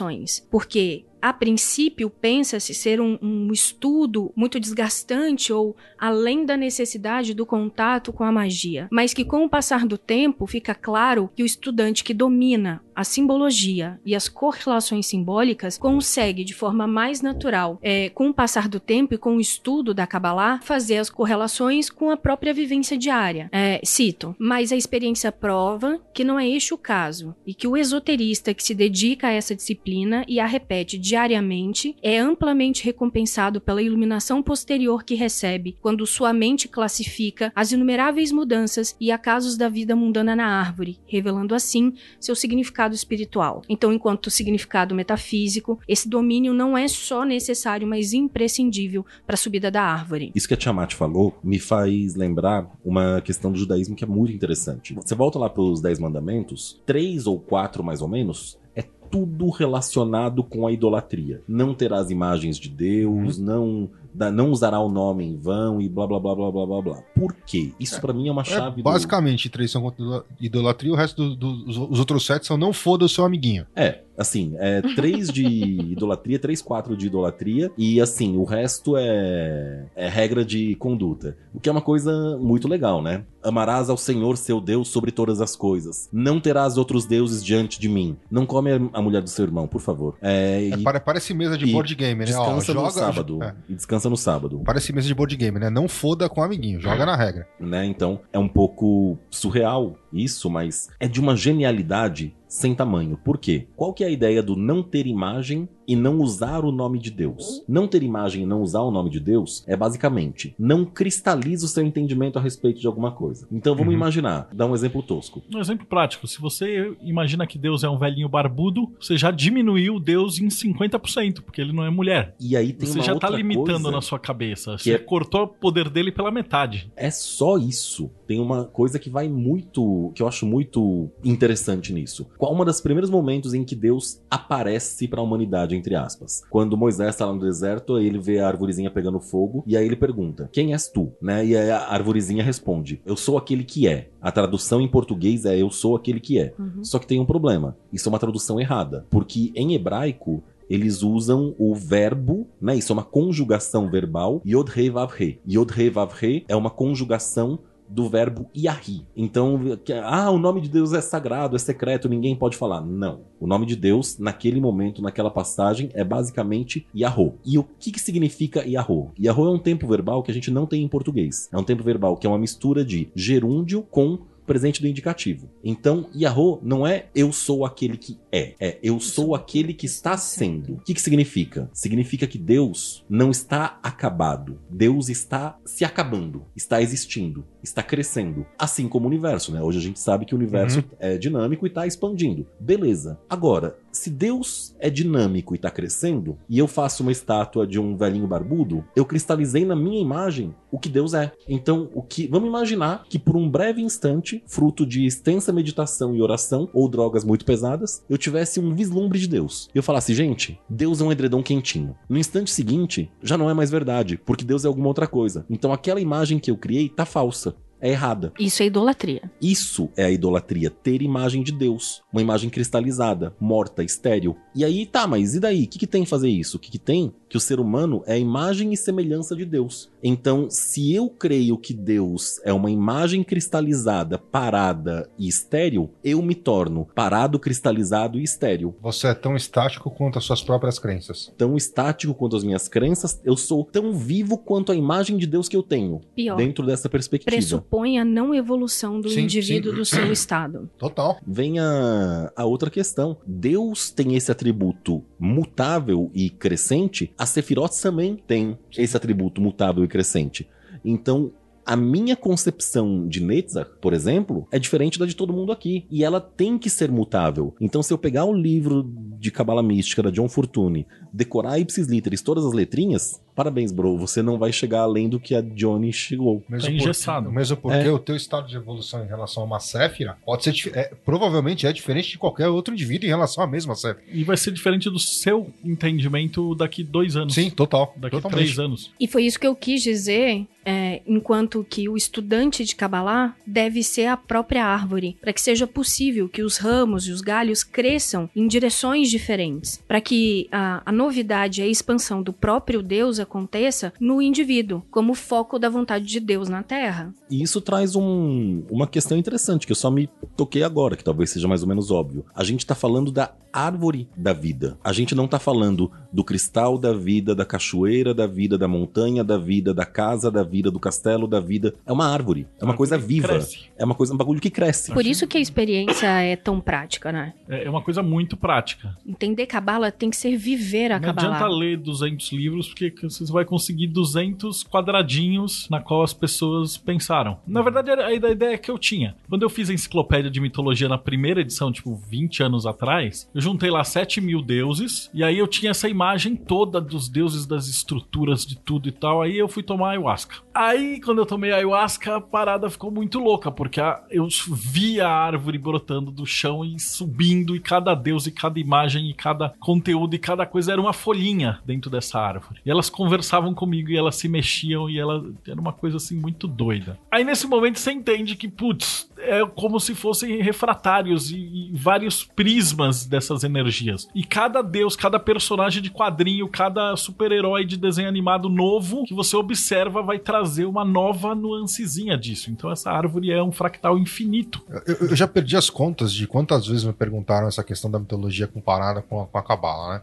S1: porque a princípio, pensa-se ser um, um estudo muito desgastante ou além da necessidade do contato com a magia, mas que com o passar do tempo fica claro que o estudante que domina a simbologia e as correlações simbólicas consegue de forma mais natural, é, com o passar do tempo e com o estudo da Kabbalah, fazer as correlações com a própria vivência diária. É, cito, mas a experiência prova que não é este o caso e que o esoterista que se dedica a essa disciplina e a repete diariamente é amplamente recompensado pela iluminação posterior que recebe quando sua mente classifica as inumeráveis mudanças e acasos da vida mundana na árvore, revelando assim seu significado espiritual. Então, enquanto significado metafísico, esse domínio não é só necessário, mas imprescindível para a subida da árvore.
S5: Isso que a Tiamat falou me faz lembrar uma questão do judaísmo que é muito interessante. Você volta lá para os Dez Mandamentos, três ou quatro mais ou menos, é tudo relacionado com a idolatria. Não terás imagens de Deus, uhum. não não usará o nome em vão e blá blá blá blá blá blá blá. Por quê? Isso é, para mim é uma chave.
S3: É, basicamente, do... três são contra idolatria, o resto dos do, do, outros sete são não foda o seu amiguinho.
S5: É, assim, é três de idolatria, três, quatro de idolatria, e assim, o resto é, é regra de conduta. O que é uma coisa muito legal, né? Amarás ao Senhor seu Deus sobre todas as coisas. Não terás outros deuses diante de mim. Não come a mulher do seu irmão, por favor.
S3: É, e, é, parece mesa de board game, né?
S5: Descansa Ó, joga, no sábado. É. E descansa no sábado.
S3: Parece mesa de board game, né? Não foda com o amiguinho, joga na regra.
S5: Né? Então, é um pouco surreal isso, mas é de uma genialidade sem tamanho. Por quê? Qual que é a ideia do não ter imagem e não usar o nome de Deus? Não ter imagem e não usar o nome de Deus é basicamente não cristaliza o seu entendimento a respeito de alguma coisa. Então vamos uhum. imaginar, dar um exemplo tosco.
S4: Um exemplo prático, se você imagina que Deus é um velhinho barbudo, você já diminuiu Deus em 50%, porque ele não é mulher.
S5: E aí tem
S4: você
S5: uma
S4: já
S5: tá
S4: limitando na sua cabeça. Você é... cortou o poder dele pela metade.
S5: É só isso. Tem uma coisa que vai muito, que eu acho muito interessante nisso qual uma das primeiros momentos em que Deus aparece para a humanidade, entre aspas. Quando Moisés está lá no deserto, ele vê a arvorezinha pegando fogo e aí ele pergunta: "Quem és tu?", né? E aí a arvorezinha responde: "Eu sou aquele que é". A tradução em português é eu sou aquele que é. Uhum. Só que tem um problema. Isso é uma tradução errada, porque em hebraico eles usam o verbo, né? Isso é uma conjugação verbal, yod he vav he. Yod he vav he é uma conjugação do verbo Yahi. Então, ah, o nome de Deus é sagrado, é secreto, ninguém pode falar. Não. O nome de Deus, naquele momento, naquela passagem, é basicamente Yahô. E o que, que significa Yahô? Yahô é um tempo verbal que a gente não tem em português. É um tempo verbal que é uma mistura de gerúndio com presente do indicativo. Então, Yahô não é eu sou aquele que é, é eu sou aquele que está sendo. O que, que significa? Significa que Deus não está acabado. Deus está se acabando, está existindo, está crescendo. Assim como o universo, né? Hoje a gente sabe que o universo uhum. é dinâmico e está expandindo. Beleza. Agora, se Deus é dinâmico e está crescendo, e eu faço uma estátua de um velhinho barbudo, eu cristalizei na minha imagem o que Deus é. Então, o que. Vamos imaginar que por um breve instante, fruto de extensa meditação e oração, ou drogas muito pesadas, eu tivesse um vislumbre de Deus. E eu falasse, gente, Deus é um edredom quentinho. No instante seguinte, já não é mais verdade, porque Deus é alguma outra coisa. Então aquela imagem que eu criei tá falsa é errada.
S1: Isso é idolatria.
S5: Isso é a idolatria, ter imagem de Deus, uma imagem cristalizada, morta, estéril. E aí, tá, mas e daí? O que, que tem fazer isso? O que, que tem? Que o ser humano é a imagem e semelhança de Deus. Então, se eu creio que Deus é uma imagem cristalizada, parada e estéril, eu me torno parado, cristalizado e estéril.
S3: Você é tão estático quanto as suas próprias crenças.
S5: Tão estático quanto as minhas crenças, eu sou tão vivo quanto a imagem de Deus que eu tenho.
S1: Pior.
S5: Dentro dessa perspectiva
S1: propõe a não evolução do sim, indivíduo sim. do seu estado.
S3: Total.
S5: Vem a, a outra questão. Deus tem esse atributo mutável e crescente, a Sephiroth também tem esse atributo mutável e crescente. Então, a minha concepção de Netzach, por exemplo, é diferente da de todo mundo aqui. E ela tem que ser mutável. Então, se eu pegar o livro de Cabala Mística da John Fortune, decorar ipsis literis todas as letrinhas, parabéns, bro, você não vai chegar além do que a Johnny chegou.
S3: Mesmo
S4: Tá engessado.
S3: Porque, mesmo porque
S5: É.
S3: o teu estado de evolução em relação a uma Séfira pode ser é, provavelmente é diferente de qualquer outro indivíduo em relação à mesma Séfira.
S4: E vai ser diferente do seu entendimento daqui dois anos.
S3: Sim, total.
S4: Daqui
S3: totalmente.
S4: três anos.
S1: E foi isso que eu quis dizer, é, enquanto que o estudante de Kabbalah deve ser a própria árvore, para que seja possível que os ramos e os galhos cresçam em direções diferentes, para que a, a novidade e a expansão do próprio Deus aconteça no indivíduo, como foco da vontade de Deus na Terra.
S5: E isso traz um- uma questão interessante, que eu só me toquei agora, que talvez seja mais ou menos óbvio. A gente tá falando da árvore da vida. A gente não tá falando do cristal da vida, da cachoeira da vida, da montanha da vida, da casa da vida, do castelo da vida. É uma árvore. É uma coisa viva.
S4: cresce.
S5: É uma coisa, um bagulho que cresce.
S1: Por isso que a experiência é tão prática, né?
S4: É é uma coisa muito prática.
S1: Entender Kabbalah tem que ser viver a
S4: Não adianta
S1: Kabbalah.
S4: ler 200 livros, porque você vai conseguir 200 quadradinhos na qual as pessoas pensaram. Na verdade, era a ideia que eu tinha. Quando eu fiz a enciclopédia de mitologia na primeira edição, tipo 20 anos atrás, eu juntei lá 7 mil deuses, e aí eu tinha essa imagem toda dos deuses, das estruturas, de tudo e tal. Aí eu fui tomar ayahuasca. Aí, quando eu tomei ayahuasca, a parada ficou muito louca, porque a- eu vi a árvore brotando do chão e subindo, e cada deus, e cada imagem, e cada conteúdo, e cada coisa era uma folhinha dentro dessa árvore. E elas conversavam comigo, e elas se mexiam, e ela era uma coisa assim muito doida. Aí nesse momento você entende que, putz, é como se fossem refratários e, e vários prismas dessas energias. E cada deus, cada personagem de quadrinho, cada super-herói de desenho animado novo que você observa vai trazer uma nova nuancezinha disso. Então essa árvore é um fractal infinito.
S3: Eu, eu já perdi as contas de quantas vezes me perguntaram essa questão da mitologia comparada com a, com a Cabala, né?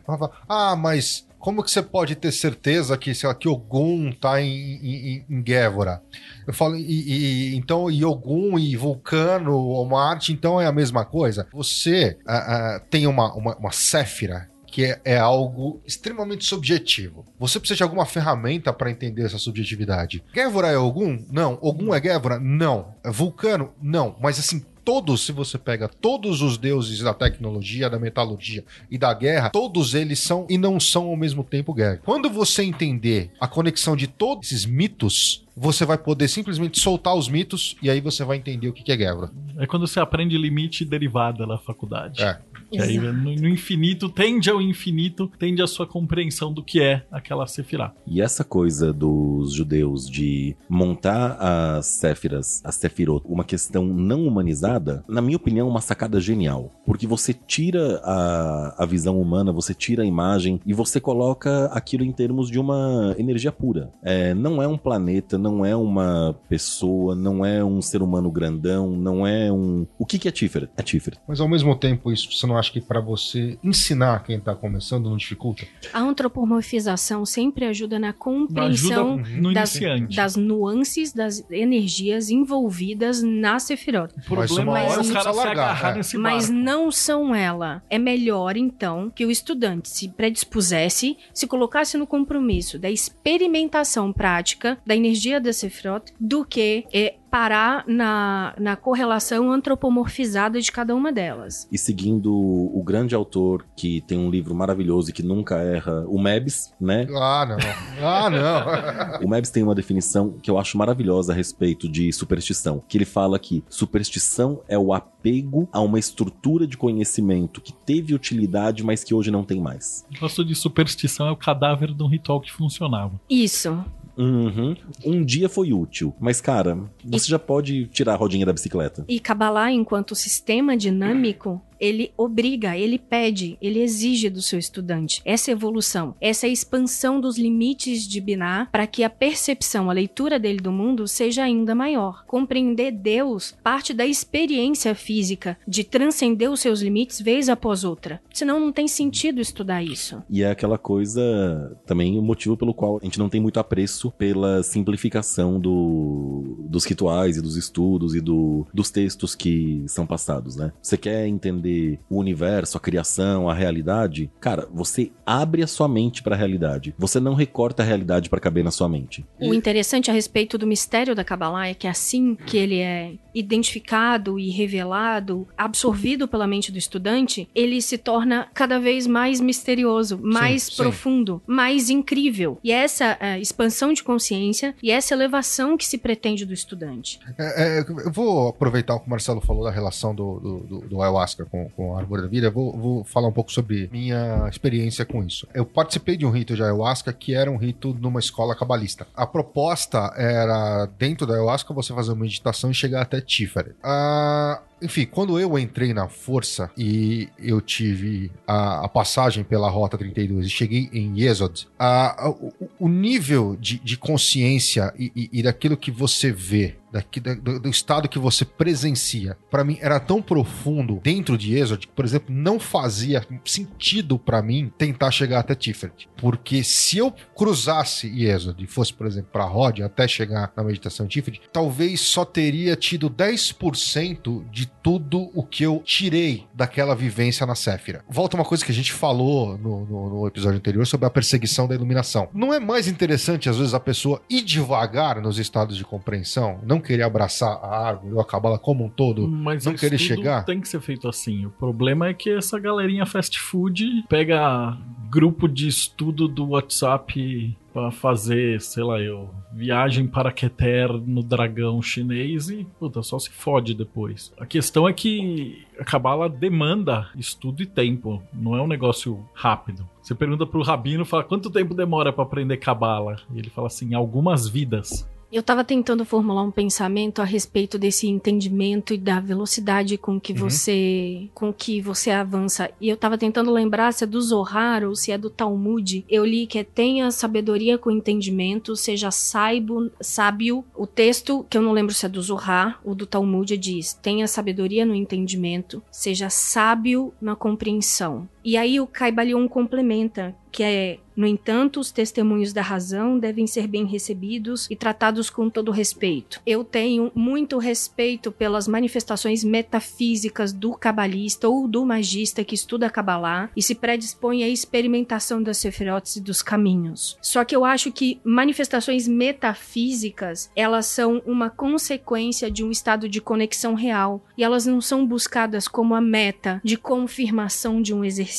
S3: Ah, mas como que você pode ter certeza que, sei lá, que Ogum tá em, em, em Gévora? Eu falo, e, e- então e Ogum e Vulcano ou Marte, então é a mesma coisa? Você ah, ah, tem uma, uma, uma Séfira que é, é algo extremamente subjetivo. Você precisa de alguma ferramenta para entender essa subjetividade. Gévora é Ogum? Não. Ogum é Gévora? Não. Vulcano? Não. Mas assim, todos, se você pega todos os deuses da tecnologia, da metalurgia e da guerra, todos eles são e não são ao mesmo tempo guerra. Quando você entender a conexão de todos esses mitos, você vai poder simplesmente soltar os mitos e aí você vai entender o que é guerra.
S4: É quando você aprende limite e derivada na faculdade.
S3: É.
S4: Que aí no, no infinito, tende ao infinito, tende a sua compreensão do que é aquela Sefirah.
S5: E essa coisa dos judeus de montar as Séfiras, as Sefirot, uma questão não humanizada, na minha opinião, é uma sacada genial. Porque você tira a, a visão humana, você tira a imagem e você coloca aquilo em termos de uma energia pura. É, não é um planeta, não é uma pessoa, não é um ser humano grandão, não é um. O que, que é Tiferet? É Tiferet.
S3: Mas ao mesmo tempo, isso você não acha que para você ensinar quem tá começando não dificulta?
S1: A antropomorfização sempre ajuda na
S4: Ajuda
S1: compreensão
S4: no
S1: das, das nuances das energias envolvidas na Sefirot.
S4: O
S3: Mas
S4: problema
S3: uma
S4: é se agarrar
S3: é.
S4: nesse
S1: Mas não são ela. É melhor, então, que o estudante se predispusesse, se colocasse no compromisso da experimentação prática da energia da Sefirot, do que é, parar na, na correlação antropomorfizada de cada uma delas.
S5: E seguindo o grande autor que tem um livro maravilhoso e que nunca erra, o Mebs, né?
S3: Ah, não. Ah, não.
S5: O Mebs tem uma definição que eu acho maravilhosa a respeito de superstição, que ele fala que superstição é o apego a uma estrutura de conhecimento que teve utilidade, mas que hoje não tem mais.
S4: Gosto de superstição, é o cadáver de um ritual que funcionava.
S1: Isso.
S5: Uhum. Um dia foi útil, mas cara, você já pode tirar a rodinha da bicicleta.
S1: E Kabbalah, enquanto sistema dinâmico, ele obriga, ele pede, ele exige do seu estudante essa evolução, essa expansão dos limites de Binah para que a percepção, a leitura dele do mundo seja ainda maior. Compreender Deus parte da experiência física de transcender os seus limites vez após outra. Senão não tem sentido estudar isso.
S5: E é aquela coisa também o motivo pelo qual a gente não tem muito apreço pela simplificação do, dos rituais e dos estudos e do, dos textos que são passados, né? Você quer entender entender o universo, a criação, a realidade, cara, você abre a sua mente para a realidade. Você não recorta a realidade para caber na sua mente.
S1: O interessante a respeito do mistério da Kabbalah é que assim que ele é identificado e revelado, absorvido pela mente do estudante, ele se torna cada vez mais misterioso, mais
S3: sim.
S1: profundo, mais incrível. E essa é, expansão de consciência e essa elevação que se pretende do estudante.
S3: É, é, eu vou aproveitar o que o Marcelo falou da relação do, do, do, do ayahuasca com, com a árvore da vida. Vou, vou falar um pouco sobre minha experiência com isso. Eu participei de um rito de ayahuasca que era um rito numa escola cabalista. A proposta era, dentro da ayahuasca, você fazer uma meditação e chegar até Tiferet. Ah, enfim, quando eu entrei na força e eu tive a, a passagem pela Rota 32 e cheguei em Yesod, a, a- o, o nível de, de consciência e, e- e daquilo que você vê, daqui, da- do, do estado que você presencia, pra mim era tão profundo dentro de Yesod que, por exemplo, não fazia sentido pra mim tentar chegar até Tiferet. Porque se eu cruzasse Yesod e fosse, por exemplo, pra Rod até chegar na meditação em Tiferet, talvez só teria tido 10% de tudo o que eu tirei daquela vivência na Séfira. Volta uma coisa que a gente falou no, no- no episódio anterior sobre a perseguição da iluminação. Não é mais interessante, às vezes, a pessoa ir devagar nos estados de compreensão, não querer abraçar a árvore ou a cabala como um todo?
S4: Mas
S3: não querer chegar?
S4: tem que ser feito assim. O problema é que essa galerinha fast food pega grupo de estudo do WhatsApp pra fazer, sei lá, eu, viagem para Keter no dragão chinês e, puta, só se fode depois. A questão é que a Cabala demanda estudo e tempo, não é um negócio rápido. Você pergunta pro Rabino, fala, quanto tempo demora pra aprender Cabala? E ele fala assim, algumas vidas.
S1: Eu estava tentando formular um pensamento a respeito desse entendimento e da velocidade com que
S3: Uhum.
S1: você com que você avança. E eu estava tentando lembrar se é do Zohar ou se é do Talmud. Eu li que é tenha sabedoria com entendimento, seja saibo, sábio. O texto, que eu não lembro se é do Zohar ou do Talmud, diz: tenha sabedoria no entendimento, seja sábio na compreensão. E aí o Caibalion complementa que é, no entanto, os testemunhos da razão devem ser bem recebidos e tratados com todo respeito. Eu tenho muito respeito pelas manifestações metafísicas do cabalista ou do magista que estuda Kabbalah e se predispõe à experimentação das sefirotes e dos caminhos. Só que eu acho que manifestações metafísicas, elas são uma consequência de um estado de conexão real e elas não são buscadas como a meta de confirmação de um exercício.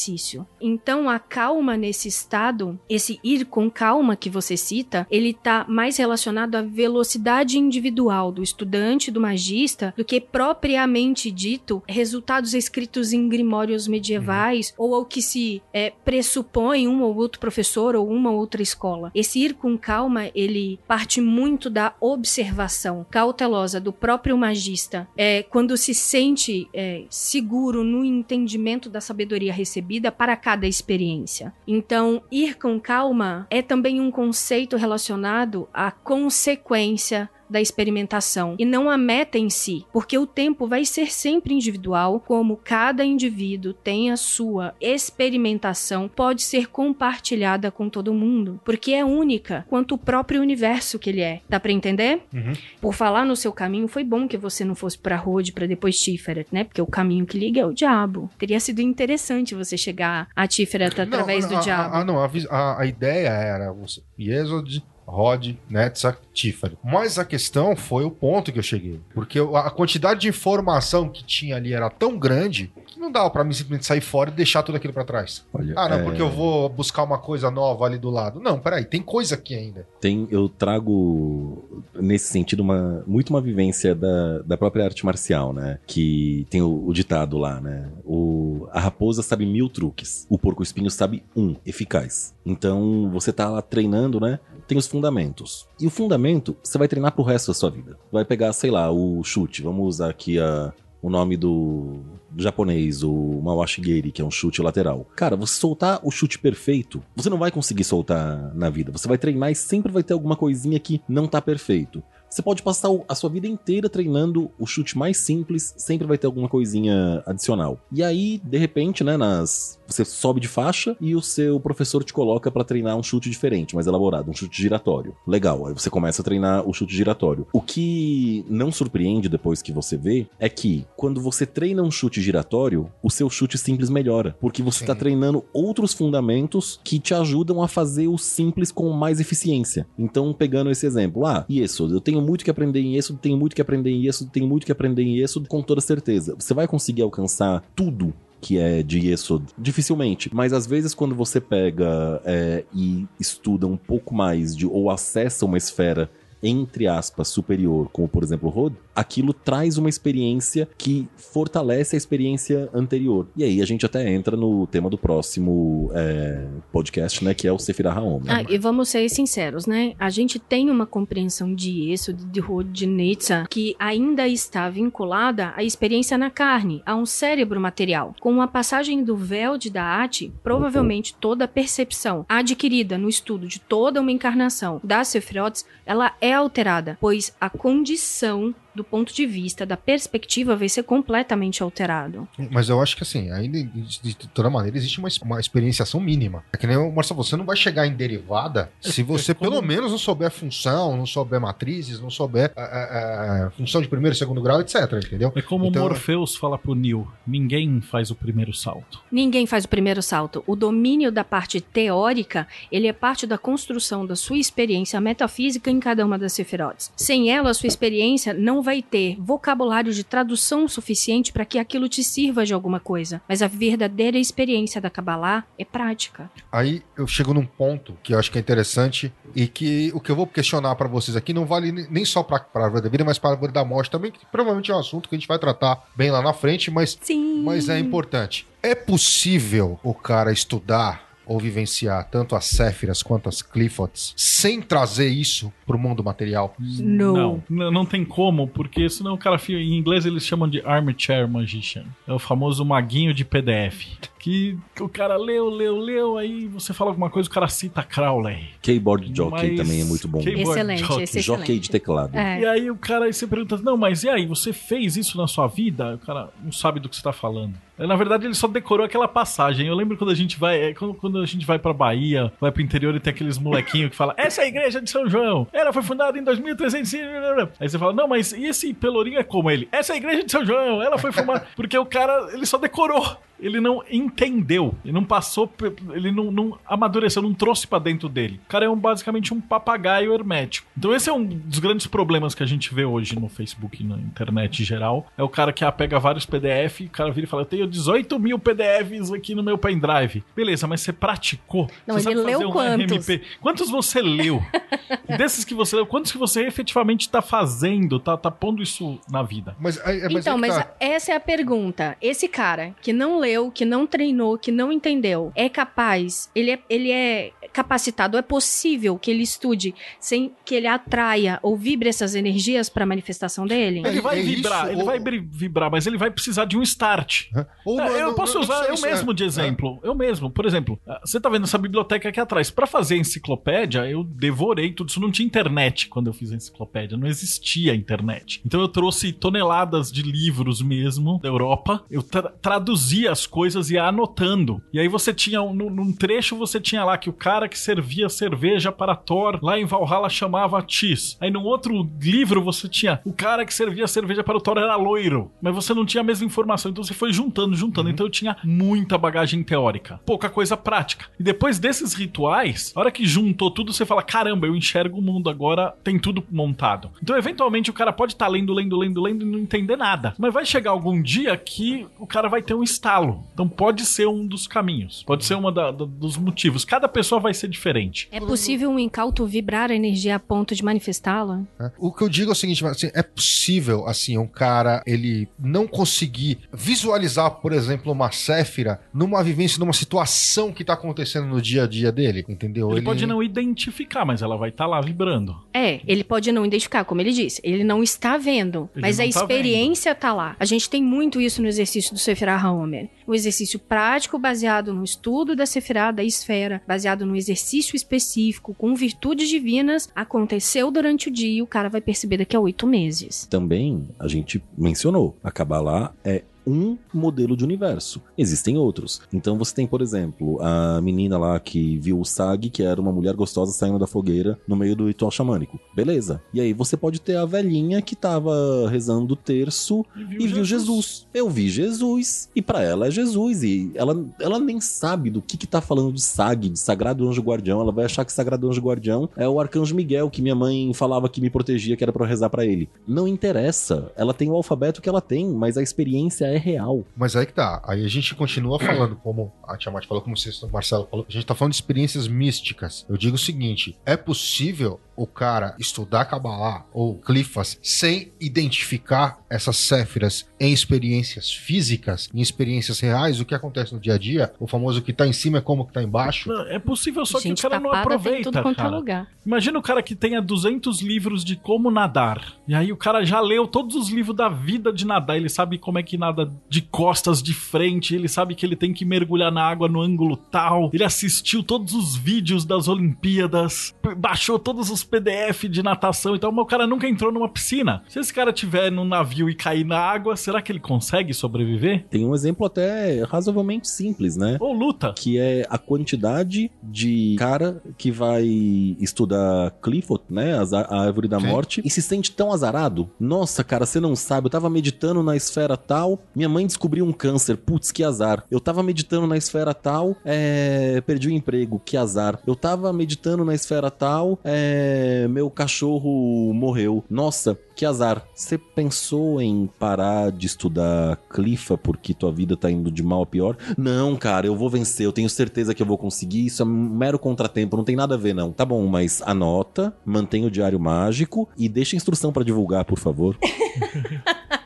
S1: Então, a calma nesse estado, esse ir com calma que você cita, ele tá mais relacionado à velocidade individual do estudante, do magista, do que propriamente dito resultados escritos em grimórios medievais ou ao que se é, pressupõe um ou outro professor ou uma ou outra escola. Esse ir com calma, ele parte muito da observação cautelosa do próprio magista. É, quando se sente é, seguro no entendimento da sabedoria recebida para cada experiência. Então, ir com calma é também um conceito relacionado à consequência da experimentação e não a meta em si, porque o tempo vai ser sempre individual, como cada indivíduo tem a sua experimentação, pode ser compartilhada com todo mundo, porque é única quanto o próprio universo que ele é. Dá para entender?
S3: Uhum.
S1: Por falar no seu caminho, foi bom que você não fosse pra Rhodes para depois Tiferet, né? Porque o caminho que liga é o diabo. Teria sido interessante você chegar a Tiferet através
S3: Não,
S1: do
S3: a-
S1: diabo.
S3: Ah, não, a, a- a ideia era você, Yesod, Rod, Netzach, Tiferet. Mas a questão foi o ponto que eu cheguei. Porque a quantidade de informação que tinha ali era tão grande que não dava pra mim simplesmente sair fora e deixar tudo aquilo pra trás.
S5: Olha,
S3: Ah, não,
S5: é,
S3: porque eu vou buscar uma coisa nova ali do lado. Não, peraí, tem coisa aqui ainda.
S5: Tem, eu trago nesse sentido uma, muito uma vivência da, da própria arte marcial, né? Que tem o, o ditado lá, né? O, a raposa sabe mil truques, o porco espinho sabe um, eficaz. Então você tá lá treinando, né? Tem os fundamentos. E o fundamento você vai treinar pro resto da sua vida. Vai pegar, sei lá, o chute. Vamos usar aqui a, o nome do, do japonês, o Mawashigeri, que é um chute lateral. Cara, você soltar o chute perfeito, você não vai conseguir soltar na vida. Você vai treinar e sempre vai ter alguma coisinha que não tá perfeito. Você pode passar a sua vida inteira treinando o chute mais simples, sempre vai ter alguma coisinha adicional. E aí, de repente, né, nas você sobe de faixa e o seu professor te coloca pra treinar um chute diferente, mais elaborado, um chute giratório. Legal, aí você começa a treinar o chute giratório. O que não surpreende depois que você vê é que quando você treina um chute giratório, o seu chute simples melhora. Porque você está treinando outros fundamentos que te ajudam a fazer o simples com mais eficiência. Então, pegando esse exemplo, ah, Yesod, eu tenho muito que aprender em Yesod, tenho muito que aprender em Yesod, tenho muito que aprender em Yesod, com toda certeza. Você vai conseguir alcançar tudo que é de Yesod, dificilmente. Mas às vezes quando você pega é, e estuda um pouco mais de ou acessa uma esfera entre aspas superior, como por exemplo Rod, aquilo traz uma experiência que fortalece a experiência anterior. E aí a gente até entra no tema do próximo é, podcast, né, que é o Sefirah Haomer.
S1: Ah, e vamos ser sinceros, né? A gente tem uma compreensão de isso, de Rod, de Nietzsche, que ainda está vinculada à experiência na carne, a um cérebro material. Com a passagem do véu de Daat, provavelmente toda a percepção adquirida no estudo de toda uma encarnação das Sephirots, ela é alterada, pois a condição do ponto de vista da perspectiva vai ser completamente alterado.
S3: Mas eu acho que assim, ainda de toda maneira existe uma, uma experienciação mínima. É que nem o Marcelo, você não vai chegar em derivada se você
S4: como-
S3: pelo menos não souber função, não souber matrizes, não souber a, a- a função de primeiro e segundo grau, etc. Entendeu?
S4: É como
S3: Então-
S4: o Morpheus fala pro Neo: ninguém faz o primeiro salto.
S1: Ninguém faz o primeiro salto. O domínio da parte teórica, ele é parte da construção da sua experiência metafísica em cada uma das Sephirots. Sem ela, a sua experiência não vai ter vocabulário de tradução suficiente para que aquilo te sirva de alguma coisa. Mas a verdadeira experiência da Kabbalah é prática.
S3: Aí eu chego num ponto que eu acho que é interessante e que o que eu vou questionar pra vocês aqui não vale ne- nem só pra pra árvore da vida, mas pra árvore da morte também, que provavelmente é um assunto que a gente vai tratar bem lá na frente, mas
S1: Sim.
S3: Mas é importante. É possível o cara estudar ou vivenciar tanto as Séphiras quanto as Cliffords sem trazer isso pro mundo material?
S4: Não, n- não tem como, porque senão o cara. Em inglês eles chamam de armchair magician. É o famoso maguinho de PDF. Que o cara leu, leu, leu, aí você fala alguma coisa, o cara cita Crowley.
S5: Keyboard Jockey
S4: Mas-
S5: também é muito bom.
S4: Keyboard
S1: Excelente,
S4: jockey.
S1: esse é
S5: Jockey
S1: excelente.
S5: de teclado.
S1: É.
S4: E aí o cara aí você pergunta, não, mas e aí, você fez isso na sua vida? O cara não sabe do que você tá falando. É, Na verdade, ele só decorou aquela passagem. Eu lembro quando a gente vai, é, quando, quando a gente vai pra Bahia, vai pro interior e tem aqueles molequinhos que falam, essa é a igreja de São João. Ela foi fundada em 2300. Aí você fala, não, mas e esse pelourinho é como ele? Essa é a igreja de São João. Ela foi formada. Porque o cara, ele só decorou. Ele não entendeu, ele não passou, ele não, não amadureceu, não trouxe pra dentro dele. O cara é um, basicamente um papagaio hermético. Então esse é um dos grandes problemas que a gente vê hoje no Facebook e na internet em geral. É o cara que ah, pega vários PDF, o cara vira e fala, eu tenho 18 mil PDFs aqui no meu pendrive. Beleza, mas você praticou?
S1: Não,
S4: você
S1: ele leu
S4: fazer um
S1: quantos?
S4: RMP? Quantos você leu? Desses que você leu, quantos que você efetivamente tá fazendo, tá, tá pondo isso na vida?
S3: Mas, aí- mas
S1: então,
S3: aí que
S1: mas
S3: tá.
S1: essa é a pergunta. Esse cara que não leu, que não treinou, que não entendeu, é capaz, ele é, ele é capacitado, é possível que ele estude sem que ele atraia ou vibre essas energias para a manifestação dele?
S4: Ele vai
S3: é
S4: vibrar,
S3: isso,
S4: ele
S3: ou-
S4: vai vibrar, mas ele vai precisar de um start.
S3: Ou
S4: É,
S3: não-
S4: eu
S3: não-
S4: posso
S3: não
S4: usar
S3: precisa
S4: eu
S3: isso, é.
S4: mesmo de exemplo. Eu mesmo. Por exemplo, ah, você tá vendo essa biblioteca aqui atrás. Pra fazer a enciclopédia, eu devorei tudo. Isso não tinha internet quando eu fiz a enciclopédia. Não existia internet. Então eu trouxe toneladas de livros mesmo da Europa. Eu tra traduzi as coisas e ia anotando. E aí você tinha, um- num, num trecho, você tinha lá que o cara que servia cerveja para Thor lá em Valhalla chamava Tis. Aí num outro livro você tinha o cara que servia cerveja para o Thor era loiro. Mas você não tinha a mesma informação. Então você foi juntando, juntando. Então eu tinha muita bagagem teórica, pouca coisa prática. E depois desses rituais, a hora que juntou tudo, você fala: caramba, eu enxergo o mundo agora, tem tudo montado. Então, eventualmente, o cara pode estar lendo, lendo, lendo, lendo e não entender nada. Mas vai chegar algum dia que o cara vai ter um estalo. Então pode ser um dos caminhos. Pode ser da- da- dos motivos. Cada pessoa vai ser diferente.
S1: É possível um incauto vibrar a energia a ponto de manifestá-la?
S3: né? O que eu digo é o seguinte, assim, é possível, assim, um cara, ele não conseguir visualizar, por exemplo, uma Séfira numa vivência, numa situação que tá acontecendo no dia a dia dele, entendeu?
S4: Ele, pode não identificar, mas ela vai estar lá vibrando.
S1: É, ele pode não identificar, como ele disse. Ele não está vendo,
S4: Ele
S1: mas a
S4: tá
S1: experiência tá lá. A gente tem muito isso no exercício do Sefirah Haomer. O exercício prático baseado no estudo da Sefirah, da esfera, baseado no exercício específico, com virtudes divinas, aconteceu durante o dia e o cara vai perceber daqui a oito meses.
S5: Também, a gente mencionou, a Kabbalah é um modelo de universo. Existem outros. Então você tem, por exemplo, a menina lá que viu o Sag, que era uma mulher gostosa saindo da fogueira no meio do ritual xamânico. Beleza. E aí você pode ter a velhinha que tava rezando o terço e viu Jesus. Eu vi Jesus. E para ela é Jesus. E ela, ela nem sabe do que que tá falando de Sag, de Sagrado Anjo Guardião. Ela vai achar que Sagrado Anjo Guardião é o Arcanjo Miguel, que minha mãe falava que me protegia, que era pra eu rezar pra ele. Não interessa. Ela tem o alfabeto que ela tem, mas a experiência é real.
S3: Mas aí que tá. Aí a gente continua falando, como a Tiamat falou, como o Marcelo falou, a gente tá falando de experiências místicas. Eu digo o seguinte: é possível o cara estudar Kabbalah ou Clifas sem identificar essas céfiras em experiências físicas, em experiências reais, o que acontece no dia a dia, o famoso que tá em cima é como que tá embaixo.
S4: Não, É possível, só
S1: Gente
S4: que o cara não
S1: tapada tem
S4: aproveita,
S1: tudo é
S4: cara.
S1: lugar.
S4: Imagina o cara que tenha 200 livros de como nadar. E aí o cara já leu todos os livros da vida de nadar. Ele sabe como é que nada de costas, de frente. Ele sabe que ele tem que mergulhar na água no ângulo tal. Ele assistiu todos os vídeos das Olimpíadas. Baixou todos os PDF de natação. Então, mas o cara nunca entrou numa piscina. Se esse cara tiver num navio e cair na água, será que ele consegue sobreviver?
S5: Tem um exemplo até razoavelmente simples, né?
S4: Ou luta?
S5: que é a quantidade de cara que vai estudar Clifford, né, a, a árvore da
S3: Sim.
S5: morte, e se sente tão azarado. Nossa, cara, você não sabe, eu tava meditando na esfera tal, minha mãe descobriu um câncer, putz, que azar. Eu tava meditando na esfera tal, é, perdi o emprego, que azar. Eu tava meditando na esfera tal, é, meu cachorro morreu. Nossa, que azar. Você pensou em parar de estudar Clifa porque tua vida tá indo de mal a pior? Não, cara, eu vou vencer, eu tenho certeza que eu vou conseguir. Isso é um mero contratempo, não tem nada a ver, não. Tá bom, mas anota, mantenha o diário mágico e deixa a instrução pra divulgar, por favor.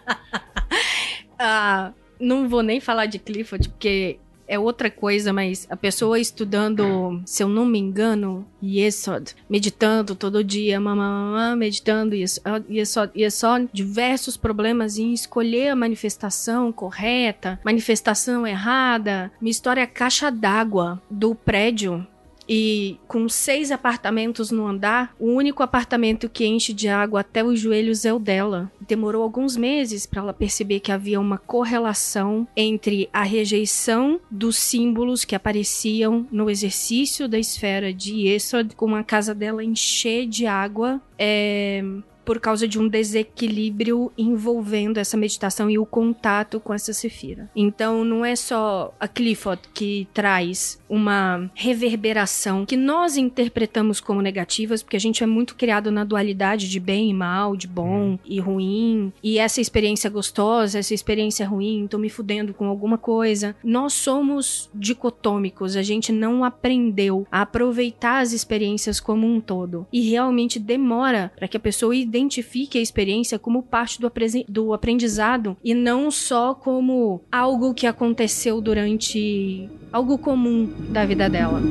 S1: Ah, não vou nem falar de Clifford, porque é outra coisa, mas a pessoa estudando, se eu não me engano, Yesod, meditando todo dia, mamamã, meditando, Yesod, Yesod, Yesod, diversos problemas em escolher a manifestação correta, manifestação errada. Minha história é a caixa d'água do prédio e com seis apartamentos no andar, o único apartamento que enche de água até os joelhos é o dela. Demorou alguns meses para ela perceber que havia uma correlação entre a rejeição dos símbolos que apareciam no exercício da esfera de Yesod, com a casa dela encher de água. É, por causa de um desequilíbrio envolvendo essa meditação e o contato com essa sefira. Então não é só a Clifford que traz uma reverberação que nós interpretamos como negativas, porque a gente é muito criado na dualidade de bem e mal, de bom e ruim, e essa experiência gostosa, essa experiência ruim, tô me fudendo com alguma coisa. Nós somos dicotômicos, a gente não aprendeu a aproveitar as experiências como um todo. E realmente demora para que a pessoa identifique a experiência como parte do, do aprendizado e não só como algo que aconteceu durante algo comum da vida dela.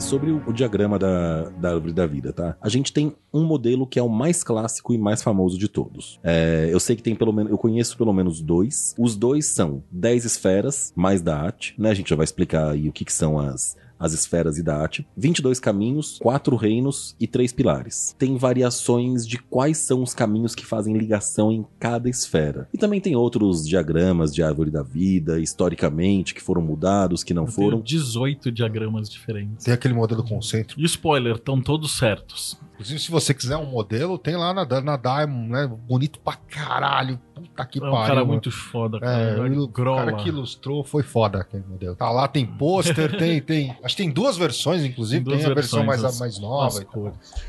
S5: Sobre o, diagrama da, da árvore da vida, tá? A gente tem um modelo que é o mais clássico e mais famoso de todos. É, eu sei que tem pelo menos, eu conheço pelo menos dois. Os dois são 10 esferas mais da arte, né? A gente já vai explicar aí o que, que são as as esferas e da arte, 22 caminhos, quatro reinos e três pilares. Tem variações de quais são os caminhos que fazem ligação em cada esfera. E também tem outros diagramas de árvore da vida, historicamente, que foram mudados, que não
S4: Eu tenho
S5: foram.
S4: 18 diagramas diferentes.
S3: Tem aquele modelo concêntrico.
S4: E spoiler, estão todos certos.
S3: Inclusive, se você quiser um modelo, tem lá na, na Diamond, né? Bonito pra caralho. Puta que
S4: É um
S3: pariu.
S4: cara
S3: mano.
S4: muito foda,
S3: É,
S4: cara.
S3: o ilu- o
S4: Grola.
S3: cara que ilustrou foi foda aquele modelo. Tá lá, tem pôster, tem, tem. Acho que tem duas versões, inclusive.
S4: Tem
S3: Tem, a versão mais,
S4: as-
S3: mais nova. e.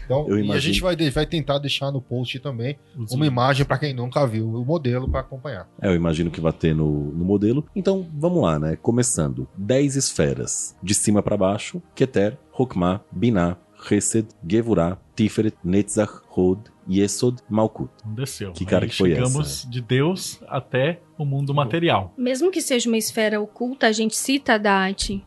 S3: Então,
S5: Eu
S3: e a gente vai, vai tentar deixar no post também
S4: Os
S3: uma imagem pra quem nunca viu o modelo pra acompanhar.
S5: É, eu imagino que vai ter no, no modelo. Então, vamos lá, né? Começando. 10 esferas. De cima pra baixo. Keter, Hokmah, Binah, Chesed, Gevurah, Tiferet, Netzach, Hod, Yesod, Malkut.
S4: Desceu.
S5: Que cara
S4: Aí
S5: que foi
S4: chegamos de Deus até o mundo material.
S1: Mesmo que seja uma esfera oculta, a gente cita a Dati.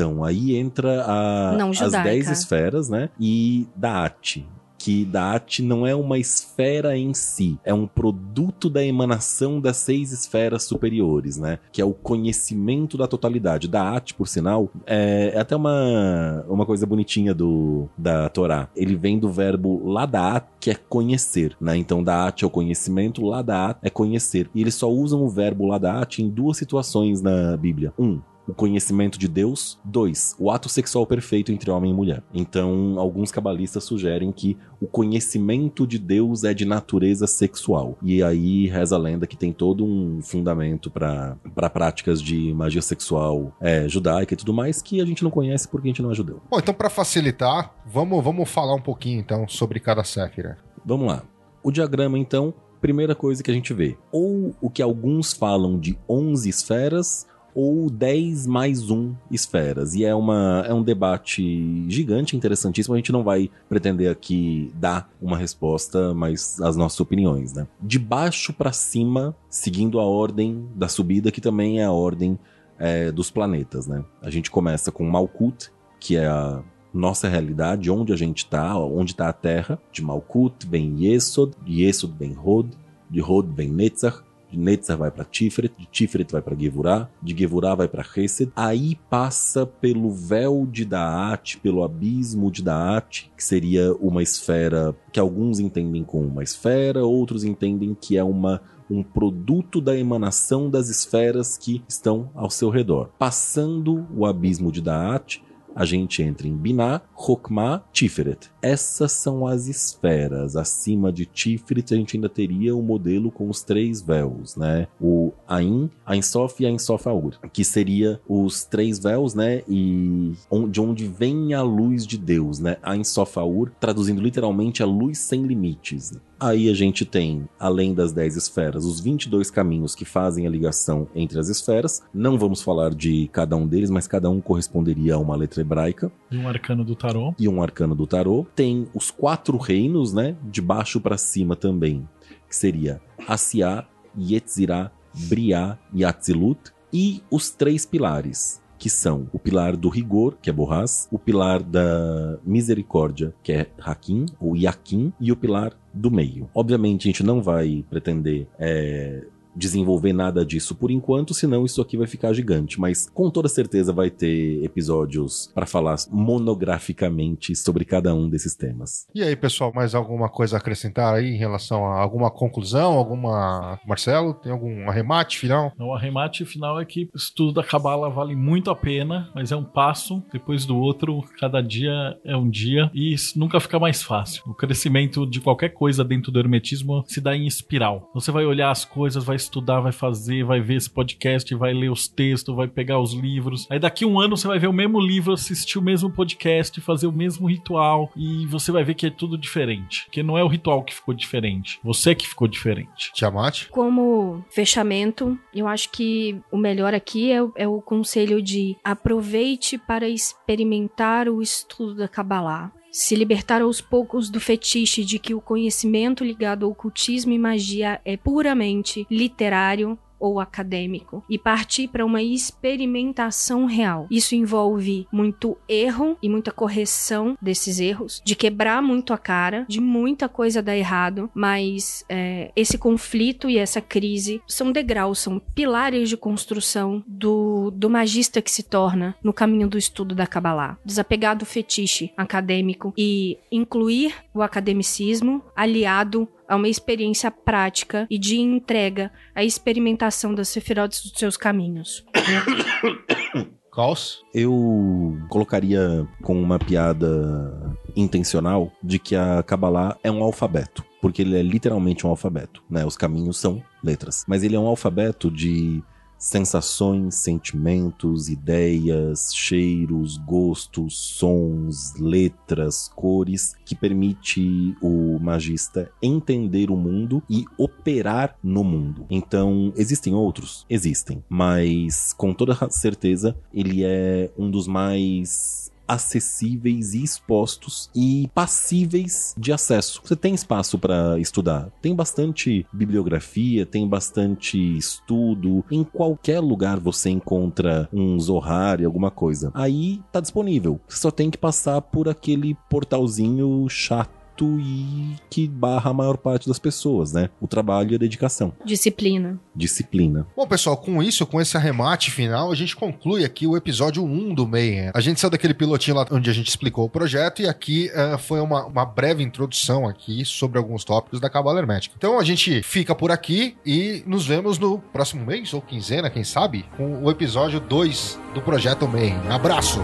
S5: Então, aí entra a- as. 10 esferas, né? E da arte. que Daat não é uma esfera em si, é um produto da emanação das seis esferas superiores, né? Que é o conhecimento da totalidade. Daat, por sinal, é, é até uma, uma coisa bonitinha do da Torá. Ele vem do verbo ladaat, que é conhecer, né? Então Daat é o conhecimento, ladaat é conhecer. E eles só usam o verbo ladaat em duas situações na Bíblia. Um, o conhecimento de Deus. Dois, o ato sexual perfeito entre homem e mulher. Então, alguns cabalistas sugerem que o conhecimento de Deus é de natureza sexual. E aí reza a lenda que tem todo um fundamento para práticas de magia sexual é, judaica e tudo mais que a gente não conhece porque a gente não é judeu.
S3: Bom, então para facilitar, vamos, vamos falar um pouquinho então sobre cada Séfira.
S5: Vamos lá. O diagrama, então, primeira coisa que a gente vê. Ou o que alguns falam de 11 esferas, ou 10 mais 1 esferas. E é, uma, é um debate gigante, interessantíssimo. A gente não vai pretender aqui dar uma resposta, mas as nossas opiniões, né? De baixo para cima, seguindo a ordem da subida, que também é a ordem é, dos planetas, né? A gente começa com Malkut, que é a nossa realidade, onde a gente está, onde está a Terra. De Malkut vem Yesod, Yesod vem Hod, de Hod vem Netzach, de Netzer vai para Tiferet, de Tiferet vai para Gevurah, de Gevurah vai para Hesed, aí passa pelo véu de Daat, pelo abismo de Daat, que seria uma esfera que alguns entendem como uma esfera, outros entendem que é uma um produto da emanação das esferas que estão ao seu redor. Passando o abismo de Daat, a gente entra em Binah, Chokmah, Tiferet. Essas são as esferas. Acima de Tiferet a gente ainda teria o modelo com os três véus, né? O Ain, Ain Sof e Ain Sof Aur, que seria os três véus, né? E de onde vem a luz de Deus, né? Ain Sof Aur, traduzindo literalmente a luz sem limites. Aí a gente tem, além das 10 esferas, os 22 caminhos que fazem a ligação entre as esferas. Não vamos falar de cada um deles, mas cada um corresponderia a uma letra hebraica.
S4: E um arcano do tarô.
S5: E um arcano do tarô. Tem os quatro reinos, né? De baixo para cima também, que seria Asiá, Yetzirah, Briá e Atzilut. E os três pilares, que são o pilar do rigor, que é Borrás, o pilar da misericórdia, que é Hakim, ou Yakim, e o pilar do meio. Obviamente, a gente não vai pretender é, desenvolver nada disso por enquanto, senão isso aqui vai ficar gigante. Mas com toda certeza vai ter episódios para falar monograficamente sobre cada um desses temas.
S3: E aí, pessoal, mais alguma coisa a acrescentar aí em relação a alguma conclusão? Alguma. Marcelo, tem algum arremate final?
S4: O arremate final é que o estudo da Cabala vale muito a pena, mas é um passo depois do outro, cada dia é um dia e nunca fica mais fácil. O crescimento de qualquer coisa dentro do hermetismo se dá em espiral. Você vai olhar as coisas, vai estudar, vai fazer, vai ver esse podcast, vai ler os textos, vai pegar os livros. Aí daqui um ano você vai ver o mesmo livro, assistir o mesmo podcast, fazer o mesmo ritual e você vai ver que é tudo diferente. Que não é o ritual que ficou diferente, você que ficou diferente.
S3: Tiamat?
S1: Como fechamento, eu acho que o melhor aqui é, é o conselho de aproveite para experimentar o estudo da Kabbalah se libertar aos poucos do fetiche de que o conhecimento ligado ao ocultismo e magia é puramente literário ou acadêmico e partir para uma experimentação real. Isso envolve muito erro e muita correção desses erros, de quebrar muito a cara, de muita coisa dar errado, mas é, esse conflito e essa crise são degraus, são pilares de construção do, do magista que se torna no caminho do estudo da Kabbalah. Desapegar do fetiche acadêmico e incluir o academicismo aliado a uma experiência prática e de entrega à experimentação das sefirotes dos seus caminhos.
S3: Caos?
S5: Eu colocaria com uma piada intencional de que a Kabbalah é um alfabeto. Porque ele é literalmente um alfabeto, né? Os caminhos são letras. Mas ele é um alfabeto de sensações, sentimentos, ideias, cheiros, gostos, sons, letras, cores, que permite o magista entender o mundo e operar no mundo. Então, existem outros? Existem, mas com toda certeza ele é um dos mais acessíveis e expostos e passíveis de acesso. Você tem espaço para estudar, tem bastante bibliografia, tem bastante estudo. Em qualquer lugar você encontra um Zohar e alguma coisa. Aí tá disponível. Você só tem que passar por aquele portalzinho chato e que barra a maior parte das pessoas, né? O trabalho e a dedicação.
S1: Disciplina.
S5: Disciplina.
S3: Bom, pessoal, com isso, com esse arremate final, a gente conclui aqui o episódio 1 do Mayhem. A gente saiu daquele pilotinho lá onde a gente explicou o projeto e aqui uh, foi uma, uma breve introdução aqui sobre alguns tópicos da Cabala Hermética. Então a gente fica por aqui e nos vemos no próximo mês ou quinzena, quem sabe, com o episódio 2 do projeto Mayhem. Abraço!